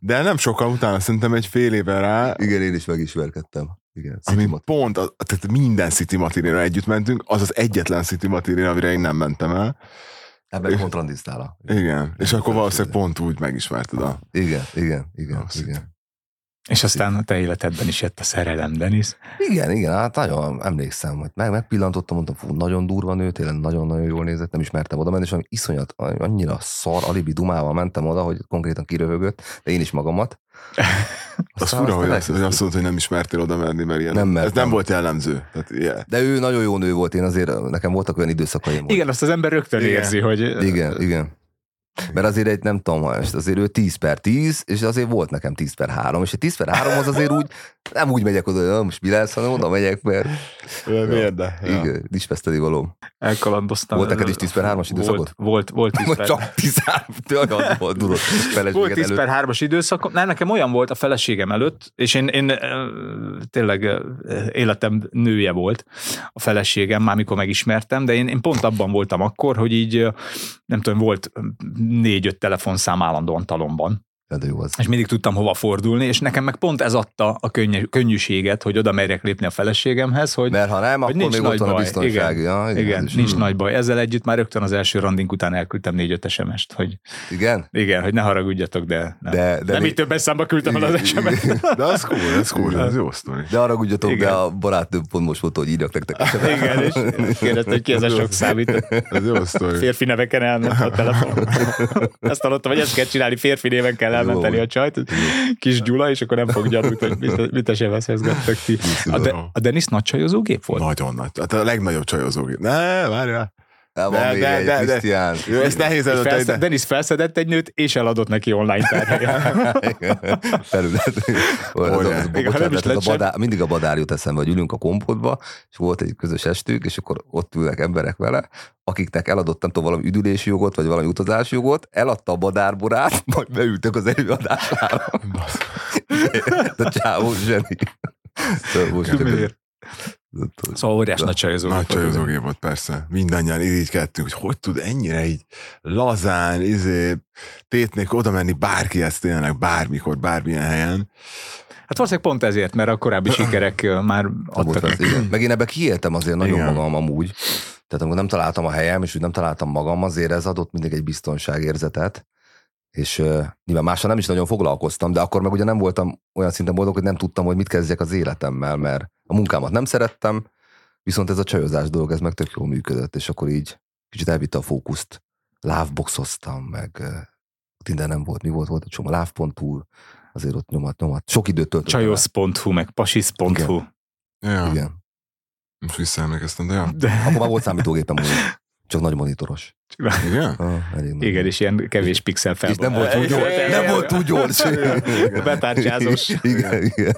De nem sokkal utána, szerintem egy fél éve rá, Igen, én is megismerkedtem. Igen, ami pont, a, tehát minden City Materina együtt mentünk, az az egyetlen City Materina, amire én nem mentem el. Ebben kontrandisztálá. Igen, és akkor valószínűleg pont úgy megismerted a... Igen, igen, igen, igen. És aztán a te életedben is jött a szerelem, Denis. Igen, igen, hát nagyon emlékszem, hogy meg, megpillantottam, mondtam, fú, nagyon durva nő, tényleg nagyon-nagyon jól nézett, nem is mertem oda menni, és iszonyat, annyira szar, alibi dumával mentem oda, hogy konkrétan kiröhögött, de én is magamat. Az fura, hogy azt, hogy azt mondod, hogy nem ismertél oda menni, mert ilyen, Nem ez nem volt jellemző. Tehát, ilyen. De ő nagyon jó nő volt, én azért, nekem voltak olyan időszakaim, hogy Igen, azt az ember rögtön Igen. érzi, hogy... Igen, igen. Mert azért egy, nem tudom, most azért ő 10 per 10, és azért volt nekem 10 per 3, és egy 10 per 3 az azért úgy, nem úgy megyek oda, hogy "Na, most mi lesz, hanem oda megyek, mert Miért, de? Ja. igen, nincs veszteni való. Elkalandoztam. Volt neked is 10 per 3-as időszakod? Volt, volt, volt 10 Vagy per... csak 13, tőle az volt, tudod, Volt feleséged 10 előtt. per 3-as időszakom. Nem, nekem olyan volt a feleségem előtt, és én, én tényleg életem nője volt a feleségem, már mikor megismertem, de én, én pont abban voltam akkor, hogy így nem tudom, volt négy-öt telefonszám állandóan talomban, Jó az. és mindig tudtam hova fordulni, és nekem meg pont ez adta a könny- könnyűséget, hogy oda merjek lépni a feleségemhez, hogy Mert ha nem, Hogy akkor nincs még nagy ott van a baj. biztonság. Ja, igen, igen, nincs Hmm. nagy baj. Ezzel együtt már rögtön az első randink után elküldtem négy-öt SMS-t, hogy Igen? igen, hogy ne haragudjatok, de nem. De, de, nem mi- így több számba küldtem el az SMS-t. De az cool, ez cool, ez jó sztori. de arra tudjatok, de Igen. a barátnőm pont most mondta, hogy írjak nektek. Igen, és kérdezte, hogy ki ez a sok számít. Ez jó sztori. Férfi neveken elment a telefon. Ezt hallottam, hogy ezt kell csinálni, férfi néven kell elmenteni a csajt. Kis Gyula, és akkor nem fog gyanút, hogy mit, mit SMS-ezgettek ti. A, de, a Denis nagy csajozógép volt? Nagyon nagy. Hát a legnagyobb csajozógép. Ne, várjál. De, van De- még de- egy, de- de- Krisztián. Jó, ezt nehéz előtt. felszed, de- Denis felszedett egy nőt, és eladott neki online tárhelyet. Felület. Nem mindig a badár jut eszembe, hogy ülünk a kompotba, és volt egy közös estünk, és akkor ott ülnek emberek vele, akiknek eladott, nem tudom, valami üdülési jogot, vagy valami utazási jogot, eladta a badárborát, majd beültek az előadására. De csávó zseni. Szóval most Szóval óriás nagy csajozógép. Nagy volt. csajozógép volt, persze. Mindannyian irigykedtünk, hogy hogy tud ennyire így lazán, izé, tétnék oda menni bárkihez tényleg, bármikor, bármilyen helyen. Hát valószínűleg pont ezért, mert a korábbi sikerek már adtak. az, igen. Meg én ebbe kiéltem azért nagyon Igen. magam amúgy. Tehát amikor nem találtam a helyem, és úgy nem találtam magam, azért ez adott mindig egy biztonságérzetet. És uh, nyilván mással nem is nagyon foglalkoztam, de akkor meg ugye nem voltam olyan szinten boldog, hogy nem tudtam, hogy mit kezdjek az életemmel, mert a munkámat nem szerettem, viszont ez a csajozás dolog, ez meg tök jól működött, és akkor így kicsit elvitte a fókuszt. Lávboxoztam, meg Tinder nem volt, mi volt, volt a csomó, láv.hu, azért ott nyomat, nyomat. Sok időt töltöttem. Csajosz.hu, meg pasis.hu. Ja, Igen. most visszaemlékeztem, de ja. De, Akkor már volt számítógépem, csak nagy monitoros. Igen? Ah, igen, és ilyen kevés pixel fel. És nem volt túl gyors. Nem volt túl gyors. Betárcsázós. Igen, igen.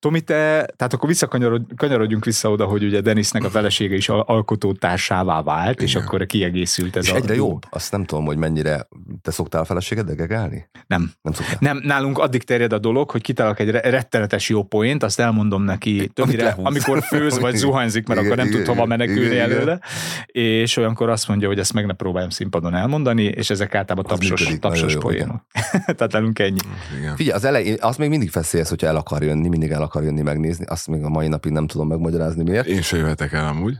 Tomi, te, tehát akkor visszakanyarodjunk vissza oda, hogy ugye Denisnek a felesége is al- alkotótársává vált, és Igen. akkor kiegészült ez És a egyre jobb. Azt nem tudom, hogy mennyire... Te szoktál a feleséged gegálni? Nem. Nem szoktál. Nem, nálunk addig terjed a dolog, hogy kitalálok egy re- rettenetes jó poént, azt elmondom neki többire, lehúz. amikor főz vagy zuhanyzik, mert Igen, akkor nem igen, tud hova igen, menekülni igen, igen. előle, és olyankor azt mondja, hogy ezt meg ne próbáljam színpadon elmondani, és ezek általában Az tapsos, működik, tapsos jó, poénok. Tehát nálunk ennyi. Igen. Figyelj, az elején, az még mindig feszélyes, hogyha el akar jönni, mindig el akar jönni megnézni. Azt még a mai napig nem tudom megmagyarázni miért. Én se jöhetek el amúgy.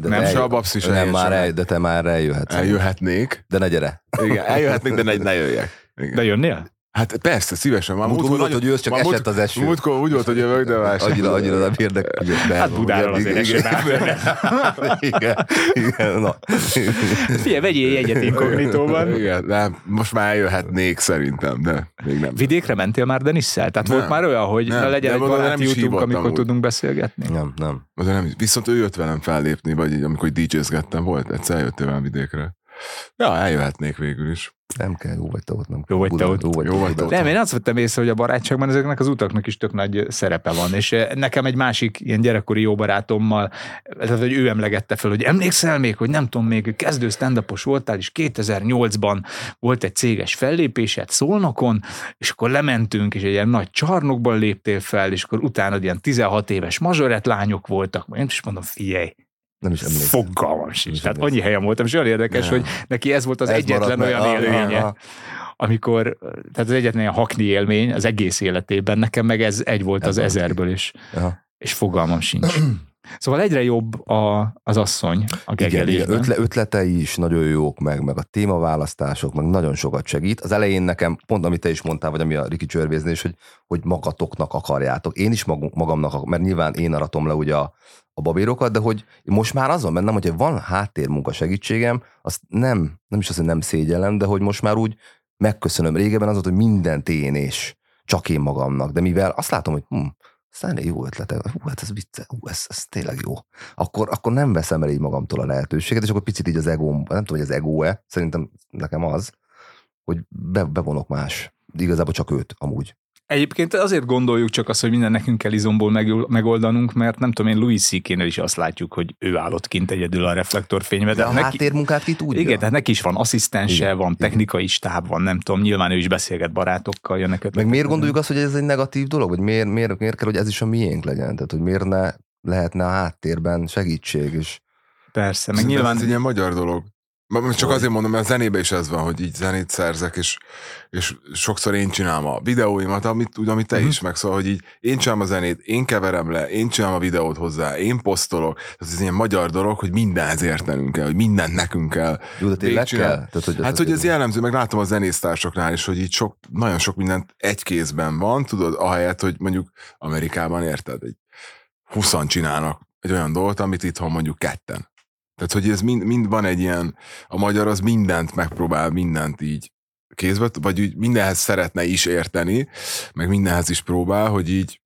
De nem se a babsz is Nem, már sem. el, de te már eljöhetsz. Eljöhetnék. De ne gyere. Igen, eljöhetnék, de ne, ne jöjjek. Igen. De jönnél? Hát persze, szívesen. Már Múltkor úgy volt, hogy ősz, csak már esett az eső. Múltkor úgy volt, hogy jövök, de más. Annyira, annyira nem érdekel. De, Hát Budáról azért eső igen, igen, na. Figyelj, vegyél jegyet inkognitóban. Igen, nem, most már eljöhetnék szerintem, de még nem. Vidékre mentél már Denisszel? Tehát Nem. volt már olyan, hogy Nem, ne legyen de egy baráti nem is jutunk, hívott amikor amúgy. tudunk beszélgetni? Nem, nem. De nem, viszont ő jött velem fellépni, vagy így, amikor DJ-zgettem, volt, egyszer eljöttél velem vidékre. Ja, eljöhetnék végül is. Nem kell, jó vagy te ott, nem Jó vagy te ott. Jó vagy, Jó vagy te ott. Nem, én azt vettem észre, hogy a barátságban ezeknek az utaknak is tök nagy szerepe van, és eh, nekem egy másik ilyen gyerekkori jó barátommal, tehát hogy ő emlegette fel, hogy emlékszel még, hogy nem tudom, még kezdő stand voltál, és 2008-ban volt egy céges fellépésed Szolnokon, és akkor lementünk, és egy ilyen nagy csarnokban léptél fel, és akkor utána ilyen 16 éves mazsorett lányok voltak, én is mondom, figyelj, Nem is emlékszem. fogalmam sincs. Tehát emlékszem. annyi helyen voltam, és olyan érdekes, Nem. hogy neki ez volt az Ez egyetlen maradt olyan Ah, élménye ah, ah. amikor, tehát az egyetlen ilyen hakni élmény az egész életében, nekem meg ez egy volt Ez az ezerből is, Aha. és fogalmam sincs. Szóval egyre jobb a, az asszony a Igen, igen, gegelésben. ötle, ötletei is nagyon jók, meg, meg a témaválasztások, meg nagyon sokat segít. Az elején nekem, pont amit te is mondtál, vagy ami a Riki Csörvéznél is, hogy, hogy magatoknak akarjátok. Én is magamnak, mert nyilván én aratom le ugye a, a babérokat, de hogy most már azon bennem, hogyha van háttérmunka segítségem, azt nem, nem is azt, hogy nem szégyellem, de hogy most már úgy megköszönöm. Régebben az hogy mindent én és csak én magamnak, de mivel azt látom, hogy hm, aztán jó ötlete, hú, hát ez vicce, hú, ez, ez tényleg jó. Akkor, akkor nem veszem el így magamtól a lehetőséget, és akkor picit így az egóm, nem tudom, hogy az egó-e, szerintem nekem az, hogy be, bevonok más. De igazából csak őt, amúgy. Egyébként azért gondoljuk csak azt, hogy minden nekünk kell izomból meg, megoldanunk, mert nem tudom én, Louis c is azt látjuk, hogy ő állott kint egyedül a reflektorfénybe. De a neki, háttérmunkát ki tudja? igen, tehát neki is van asszisztense, Igen, van igen. technikai stáb, van, nem tudom, nyilván ő is beszélget barátokkal, jönnek Meg miért gondoljuk azt, hogy ez egy negatív dolog? Vagy miért, miért, miért kell, hogy ez is a miénk legyen? Tehát, hogy miért ne lehetne a háttérben segítség is? Persze, meg Meg nyilván Ez egy ilyen magyar dolog. Csak Hogy? azért mondom, mert a zenében is ez van, hogy így zenét szerzek, és, és sokszor én csinálom a videóimat, amit, úgy, amit te uh-huh. is, meg szóval, hogy így én csinálom a zenét, én keverem le, én csinálom a videót hozzá, én posztolok. Tehát ez ilyen magyar dolog, hogy mindenhez értenünk kell, hogy mindent nekünk kell. Jó, de tényleg kell? Tehát, hogy Hát, hogy ez jellemző, meg látom a zenésztársoknál is, hogy így sok, nagyon sok mindent egy kézben van, tudod, ahelyett, hogy mondjuk Amerikában érted, egy 20 csinálnak egy olyan dolgot, amit itthon mondjuk ketten. Tehát, hogy ez mind, mind van egy ilyen, a magyar az mindent megpróbál, mindent így kézbe, vagy úgy mindenhez szeretne is érteni, meg mindenhez is próbál, hogy így,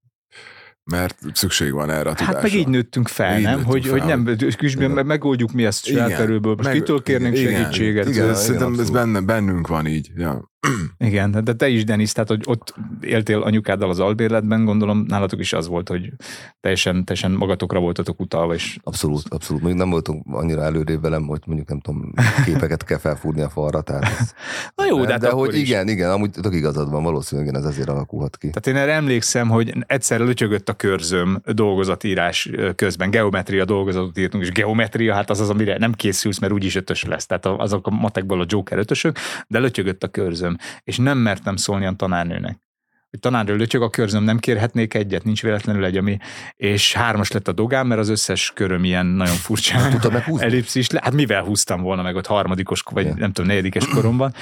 mert szükség van erre a tudásra. Hát meg így nőttünk fel, Így nem? nőttünk Hogy, fel, hogy nem, küsbén meg megoldjuk mi ezt saját erőből. Most Meg- kitől kérnénk igen, segítséget? Igen, Igen, ez, szerintem ez abszolút. benne, bennünk van így. Ja. Igen, de te is, Denis, tehát hogy ott éltél anyukáddal az albérletben, gondolom nálatok is az volt, hogy teljesen, teljesen magatokra voltatok utalva, és Abszolút, abszolút. Még nem voltunk annyira előrébb velem, hogy mondjuk nem tudom, képeket kell felfúrni a falra. Tehát ez, na jó, de, de, hát de hogy is. igen, igen, amúgy tök igazad van, valószínűleg igen, ez ezért alakulhat ki. Tehát én erre emlékszem, hogy egyszer lötyögött a körzöm dolgozatírás közben, geometria dolgozatot írtunk, és geometria, hát az az, amire nem készülsz, mert úgyis ötös lesz. Tehát azok a matekból a Joker ötösök, de lötyögött a körzöm, és nem mertem szólni a tanárnőnek. Hogy tanárnő lötyög a körzöm, nem kérhetnék egyet, nincs véletlenül egy, ami, és hármas lett a dogám, mert az összes köröm ilyen nagyon furcsa. Tudtad meghúzni? Ellipszis, le- hát mivel húztam volna meg ott harmadikos, vagy Igen. nem tudom, negyedikes koromban,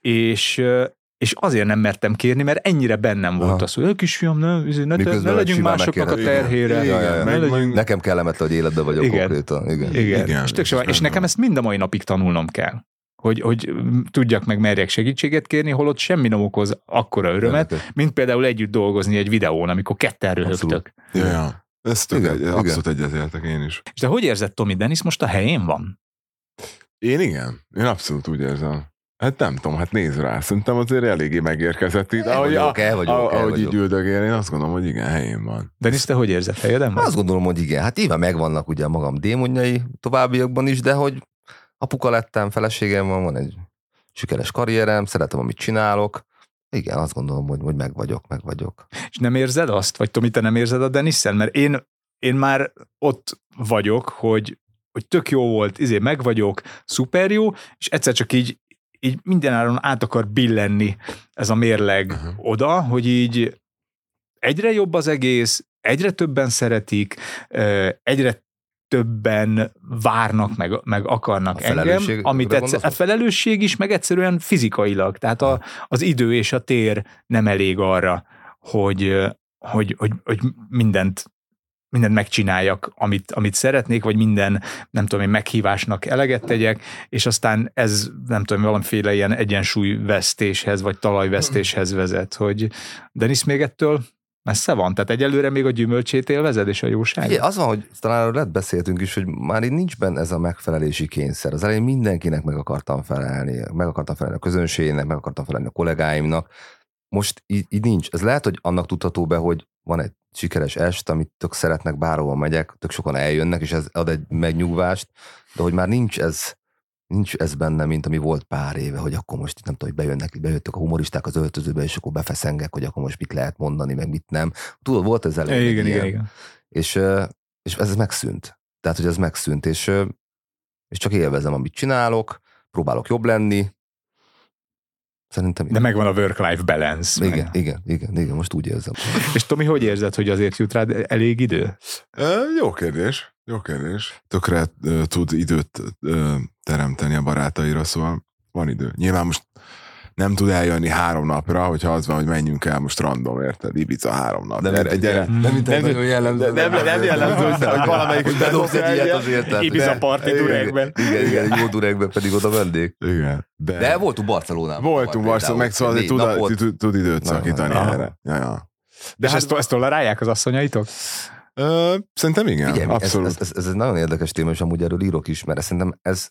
és és azért nem mertem kérni, mert ennyire bennem volt Aha. az, hogy "Ö, kisfiam, ne, ne, Miközben ne legyünk másoknak a terhére. Igen, ja, ja. Ne legyünk, Nekem kellemetlen, hogy életben vagyok Igen. konkrétan. Igen. igen. Igen, és, tök és nekem ezt mind a mai napig tanulnom kell. Hogy, hogy tudjak meg merjek segítséget kérni, holott semmi nem okoz akkora örömet, mint például együtt dolgozni egy videón, amikor ketten röhögtök. Abszolút. Ja, ja. Ez tök Igen, egy, igen. abszolút egyetértek én is. És de hogy érzed, Tomi Dennis most a helyén van? Én igen, én abszolút úgy érzem. Hát nem tudom, hát nézd rá, szerintem azért eléggé megérkezett itt. El Ahogy, vagyok, el vagyok, ahogy, el ahogy vagyok. így üldögél, én azt gondolom, hogy igen, helyén van. Denis, te hogy érzed? Helyeden? Azt gondolom, hogy igen. Hát nyilván megvannak ugye a magam démonjai továbbiakban is, de hogy apuka lettem, feleségem van, van egy sikeres karrierem, szeretem, amit csinálok. Igen, azt gondolom, hogy, hogy meg vagyok, meg vagyok. És nem érzed azt? Vagy Tomi, te nem érzed a Denisszel? Mert én, én már ott vagyok, hogy, hogy tök jó volt, izé meg vagyok, szuper jó, és egyszer csak így, így mindenáron át akar billenni ez a mérleg Aha. oda, hogy így egyre jobb az egész, egyre többen szeretik, egyre többen várnak, meg, meg akarnak A engem, amit egyszer, a felelősség is, meg egyszerűen fizikailag. Tehát a, az idő és a tér nem elég arra, hogy, hogy, hogy, hogy mindent mindent megcsináljak, amit, amit szeretnék, vagy minden, nem tudom én, meghívásnak eleget tegyek, és aztán ez, nem tudom, valamiféle ilyen egyensúlyvesztéshez, vagy talajvesztéshez vezet, hogy Denis még ettől messze van? Tehát egyelőre még a gyümölcsét élvezed, és a jóság? Ugye, az van, hogy talán lett beszéltünk is, hogy már így nincs benne ez a megfelelési kényszer. Az elején mindenkinek meg akartam felelni, meg akartam felelni a közönségnek, meg akartam felelni a kollégáimnak. Most így, így nincs. Ez lehet, hogy annak tudható be, hogy van egy sikeres est, amit tök szeretnek, bárhova megyek, tök sokan eljönnek, és ez ad egy megnyugvást, de hogy már nincs ez, nincs ez benne, mint ami volt pár éve, hogy akkor most nem tudom, hogy bejönnek, bejöttek a humoristák az öltözőbe, és akkor befeszengek, hogy akkor most mit lehet mondani, meg mit nem. Tudod, volt ez elég. igen, igen, igen. És, és ez megszűnt. Tehát, hogy ez megszűnt, és, és csak élvezem, amit csinálok, próbálok jobb lenni. Szerintem De megvan a work-life balance. igen, Meg. igen, igen, igen, most úgy érzem. És Tomi, hogy érzed, hogy azért jut rád elég idő? Ö, Jó kérdés, jó kérdés. Tökre ö, tud időt ö, teremteni a barátaira, szóval van idő. Nyilván most nem tud eljönni három napra, hogyha az van, hogy menjünk el most random, érted? Ibiza három nap. De Gyere, gyere. Nem, egy Nem- nagyon jellemző. nem- nem jellemző, hogy- hogy valamelyik- hogy bedobsz egy ilyet azért. tehát- Ibiza igen, durekben. Igen, igen, egy jó durekben pedig oda vendég. Igen. De, De voltunk Barcelonában. voltunk Barcelona, meg szóval tud, tud, tud időt szakítani erre. Ja, ja. De és hát- ezt, ezt tolerálják az asszonyaitok? Ö, szerintem igen, Figyelj, ez, abszolút. ez, ez, ez, egy nagyon érdekes téma, és amúgy erről írok is, mert szerintem ez,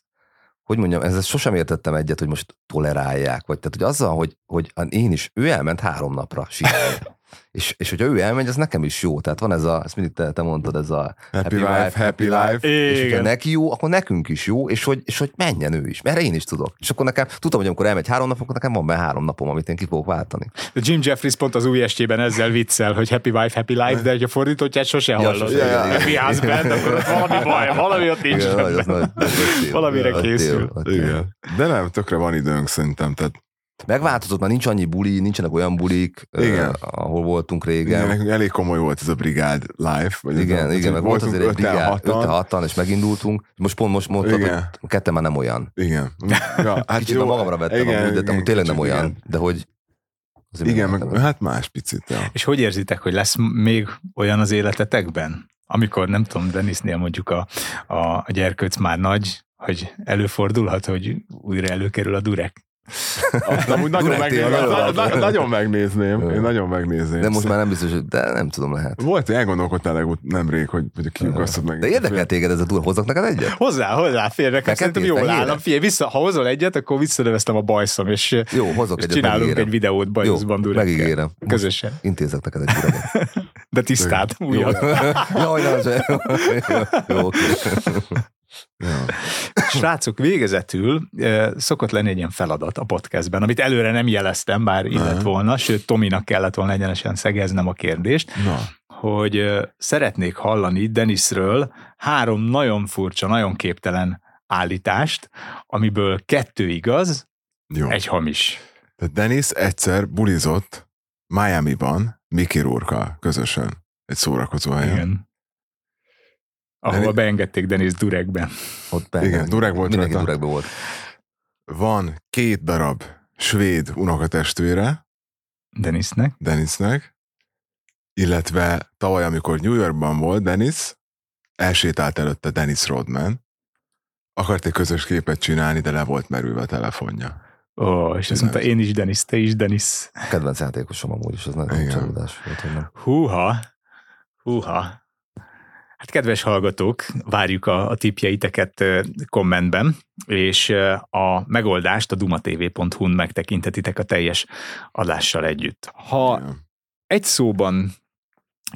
hogy mondjam, ez, ez sosem értettem egyet, hogy most tolerálják, vagy tehát, hogy azzal, hogy, hogy én is, ő elment három napra síelni. és, és hogyha ő elmegy, az nekem is jó. Tehát van ez a, ezt mindig te, te mondtad, ez a Happy life, happy life. és hogyha Igen. neki jó, akkor nekünk is jó, és hogy, és hogy menjen ő is, mert én is tudok. És akkor nekem, tudom, hogy amikor elmegy három nap, akkor nekem van benne három napom, amit én ki fogok váltani. De Jim Jeffries pont az új estében ezzel viccel, hogy happy wife, happy life, de hogy a fordítottját sose hallod. ja, ja. Happy husband, akkor ott valami baj, valami ott nincs. Igen, nagy- az nagy- nagy tél. Valamire készül. Igen. De nem, tökre van időnk szerintem. Tehát Megváltozott, már nincs annyi buli, nincsenek olyan bulik, Igen. eh, ahol voltunk igen. régen. nekünk elég komoly volt ez a brigád life. Vagy Igen, ez a, igen, meg volt azért egy brigád, hatan. 5 6 és megindultunk. Most pont most mondtad, Igen. hogy ketten már nem olyan. Igen. Ja, Hát Kicsit jó, magamra vettem, igen, amúgy, de amúgy tényleg nem olyan. Igen, De hogy... azért igen meg, nem- hát más picit. Ja. És hogy érzitek, hogy lesz még olyan az életetekben, amikor nem tudom, Denisnél mondjuk a, a, a gyerkőc már nagy, hogy előfordulhat, hogy újra előkerül a durek. Amúgy nagyon, megnézném, na- na- nagyon megnézném. Én nagyon megnézném. De most már nem biztos, hogy- de nem tudom, lehet. Volt, hogy elgondolkodtál legut- nemrég, hogy, hogy kiukasztod meg. De érdekel téged ez a túl, hozzak neked egyet? Hozzá, hozzá, félre, szerintem jól állom. Figyelj, vissza, ha hozol egyet, akkor visszaneveztem a bajszom, és, Jó, hozok és egyet, csinálunk megígérem. egy videót bajuszban Jó, durekkel. megígérem. Most Közösen. Intézek neked egy. De tisztát, újat. Jaj, nem, se- jó, jó, oké. Ja. Srácok, végezetül eh, szokott lenni egy ilyen feladat a podcastben, amit előre nem jeleztem, bár illet volna, sőt Tominak kellett volna egyenesen szegeznem a kérdést, Na, hogy ö, szeretnék hallani Denisről három nagyon furcsa, nagyon képtelen állítást, amiből kettő igaz, jó. egy hamis. Dennis egyszer bulizott Miami-ban Mickey Rourke közösen egy szórakozó helyen. Igen. Ahova Deni- beengedték Denis Durekben. Ott benne. Igen, dureg volt Mindenki rajta. durekben volt. Van két darab svéd unokatestvére Denisnek. Dennisnek, illetve tavaly, amikor New Yorkban volt Dennis, elsétált előtte Dennis Rodman, akart egy közös képet csinálni, de le volt merülve a telefonja. Ó, és azt mondta, én is Denis, te is Denis. Kedvenc játékosom amúgy is, az nagyon Igen. csalódás volt, hogy nem. Húha, húha. Hát kedves hallgatók, várjuk a, a tipjeiteket kommentben, és a megoldást a dumatv.hu-n megtekinthetitek a teljes adással együtt. Ha egy szóban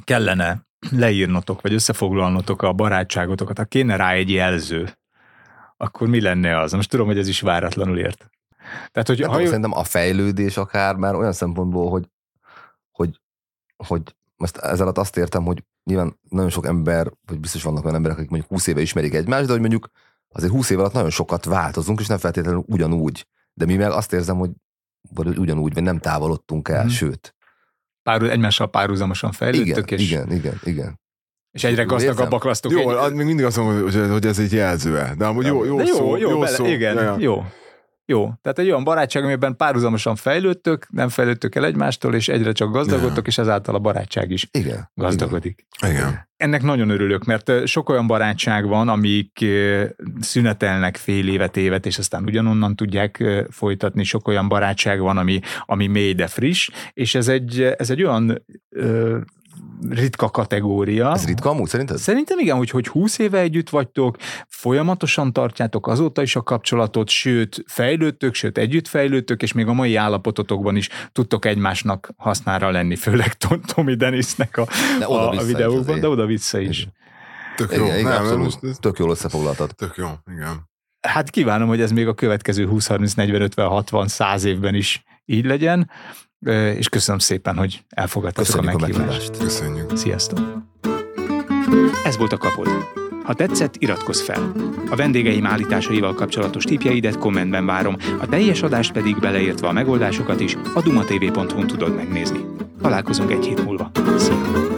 kellene leírnotok, vagy összefoglalnotok a barátságotokat, ha kéne rá egy jelző, akkor mi lenne az? Most tudom, hogy ez is váratlanul ért. Tehát, hogy Nem ha tudom, jó, szerintem a fejlődés akár már olyan szempontból, hogy, hogy, hogy most ez alatt azt értem, hogy nyilván nagyon sok ember, vagy biztos vannak olyan emberek, akik mondjuk 20 éve ismerik egymást, de hogy mondjuk azért 20 év alatt nagyon sokat változunk, és nem feltétlenül ugyanúgy. De mi meg azt érzem, hogy vagy ugyanúgy, vagy nem távolodtunk el, Mhm. sőt. pár, egymással párhuzamosan fejlődtök, Igen, és igen, igen, igen. És egyre gazdagabbak lesztok. Jó, egy... az még mindig azt mondom, hogy, hogy ez egy jelző De amúgy jó, jó, De jó, szó, jó, bele, szó. igen, Ja, ja. jó. Jó. Tehát egy olyan barátság, amiben párhuzamosan fejlődtök, nem fejlődtök el egymástól, és egyre csak gazdagodtok, és ezáltal a barátság is Igen. gazdagodik. Igen. Ennek nagyon örülök, mert sok olyan barátság van, amik szünetelnek fél évet, évet, és aztán ugyanonnan tudják folytatni. Sok olyan barátság van, ami, ami mély, de friss, és ez egy, ez egy olyan ö, ritka kategória. Ez ritka amúgy szerinted? Szerintem igen, hogy, hogy 20 éve együtt vagytok, folyamatosan tartjátok azóta is a kapcsolatot, sőt, fejlődtök, sőt, együtt fejlődtök, és még a mai állapototokban is tudtok egymásnak hasznára lenni, főleg Tom- Tommy Dennisnek a, De a, a videókban, de oda-vissza is. Tök jó. Igen, igen, nem, abszolút. Tök jól összefoglaltad. tök jó, igen. Hát kívánom, hogy ez még a következő 20, 30, 40, 50, 60, 100 évben is így legyen, és köszönöm szépen, hogy elfogadtatok Köszönjük a meghívást. Köszönjük. Sziasztok! Ez volt a kapod. Ha tetszett, iratkozz fel. A vendégeim állításaival kapcsolatos tipjeidet kommentben várom, a teljes adást pedig beleértve a megoldásokat is a dumatv.hu-n tudod megnézni. Találkozunk egy hét múlva. Szia!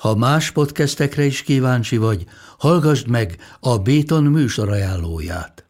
Ha más podcastekre is kíváncsi vagy, hallgassd meg a Béton műsor ajánlóját.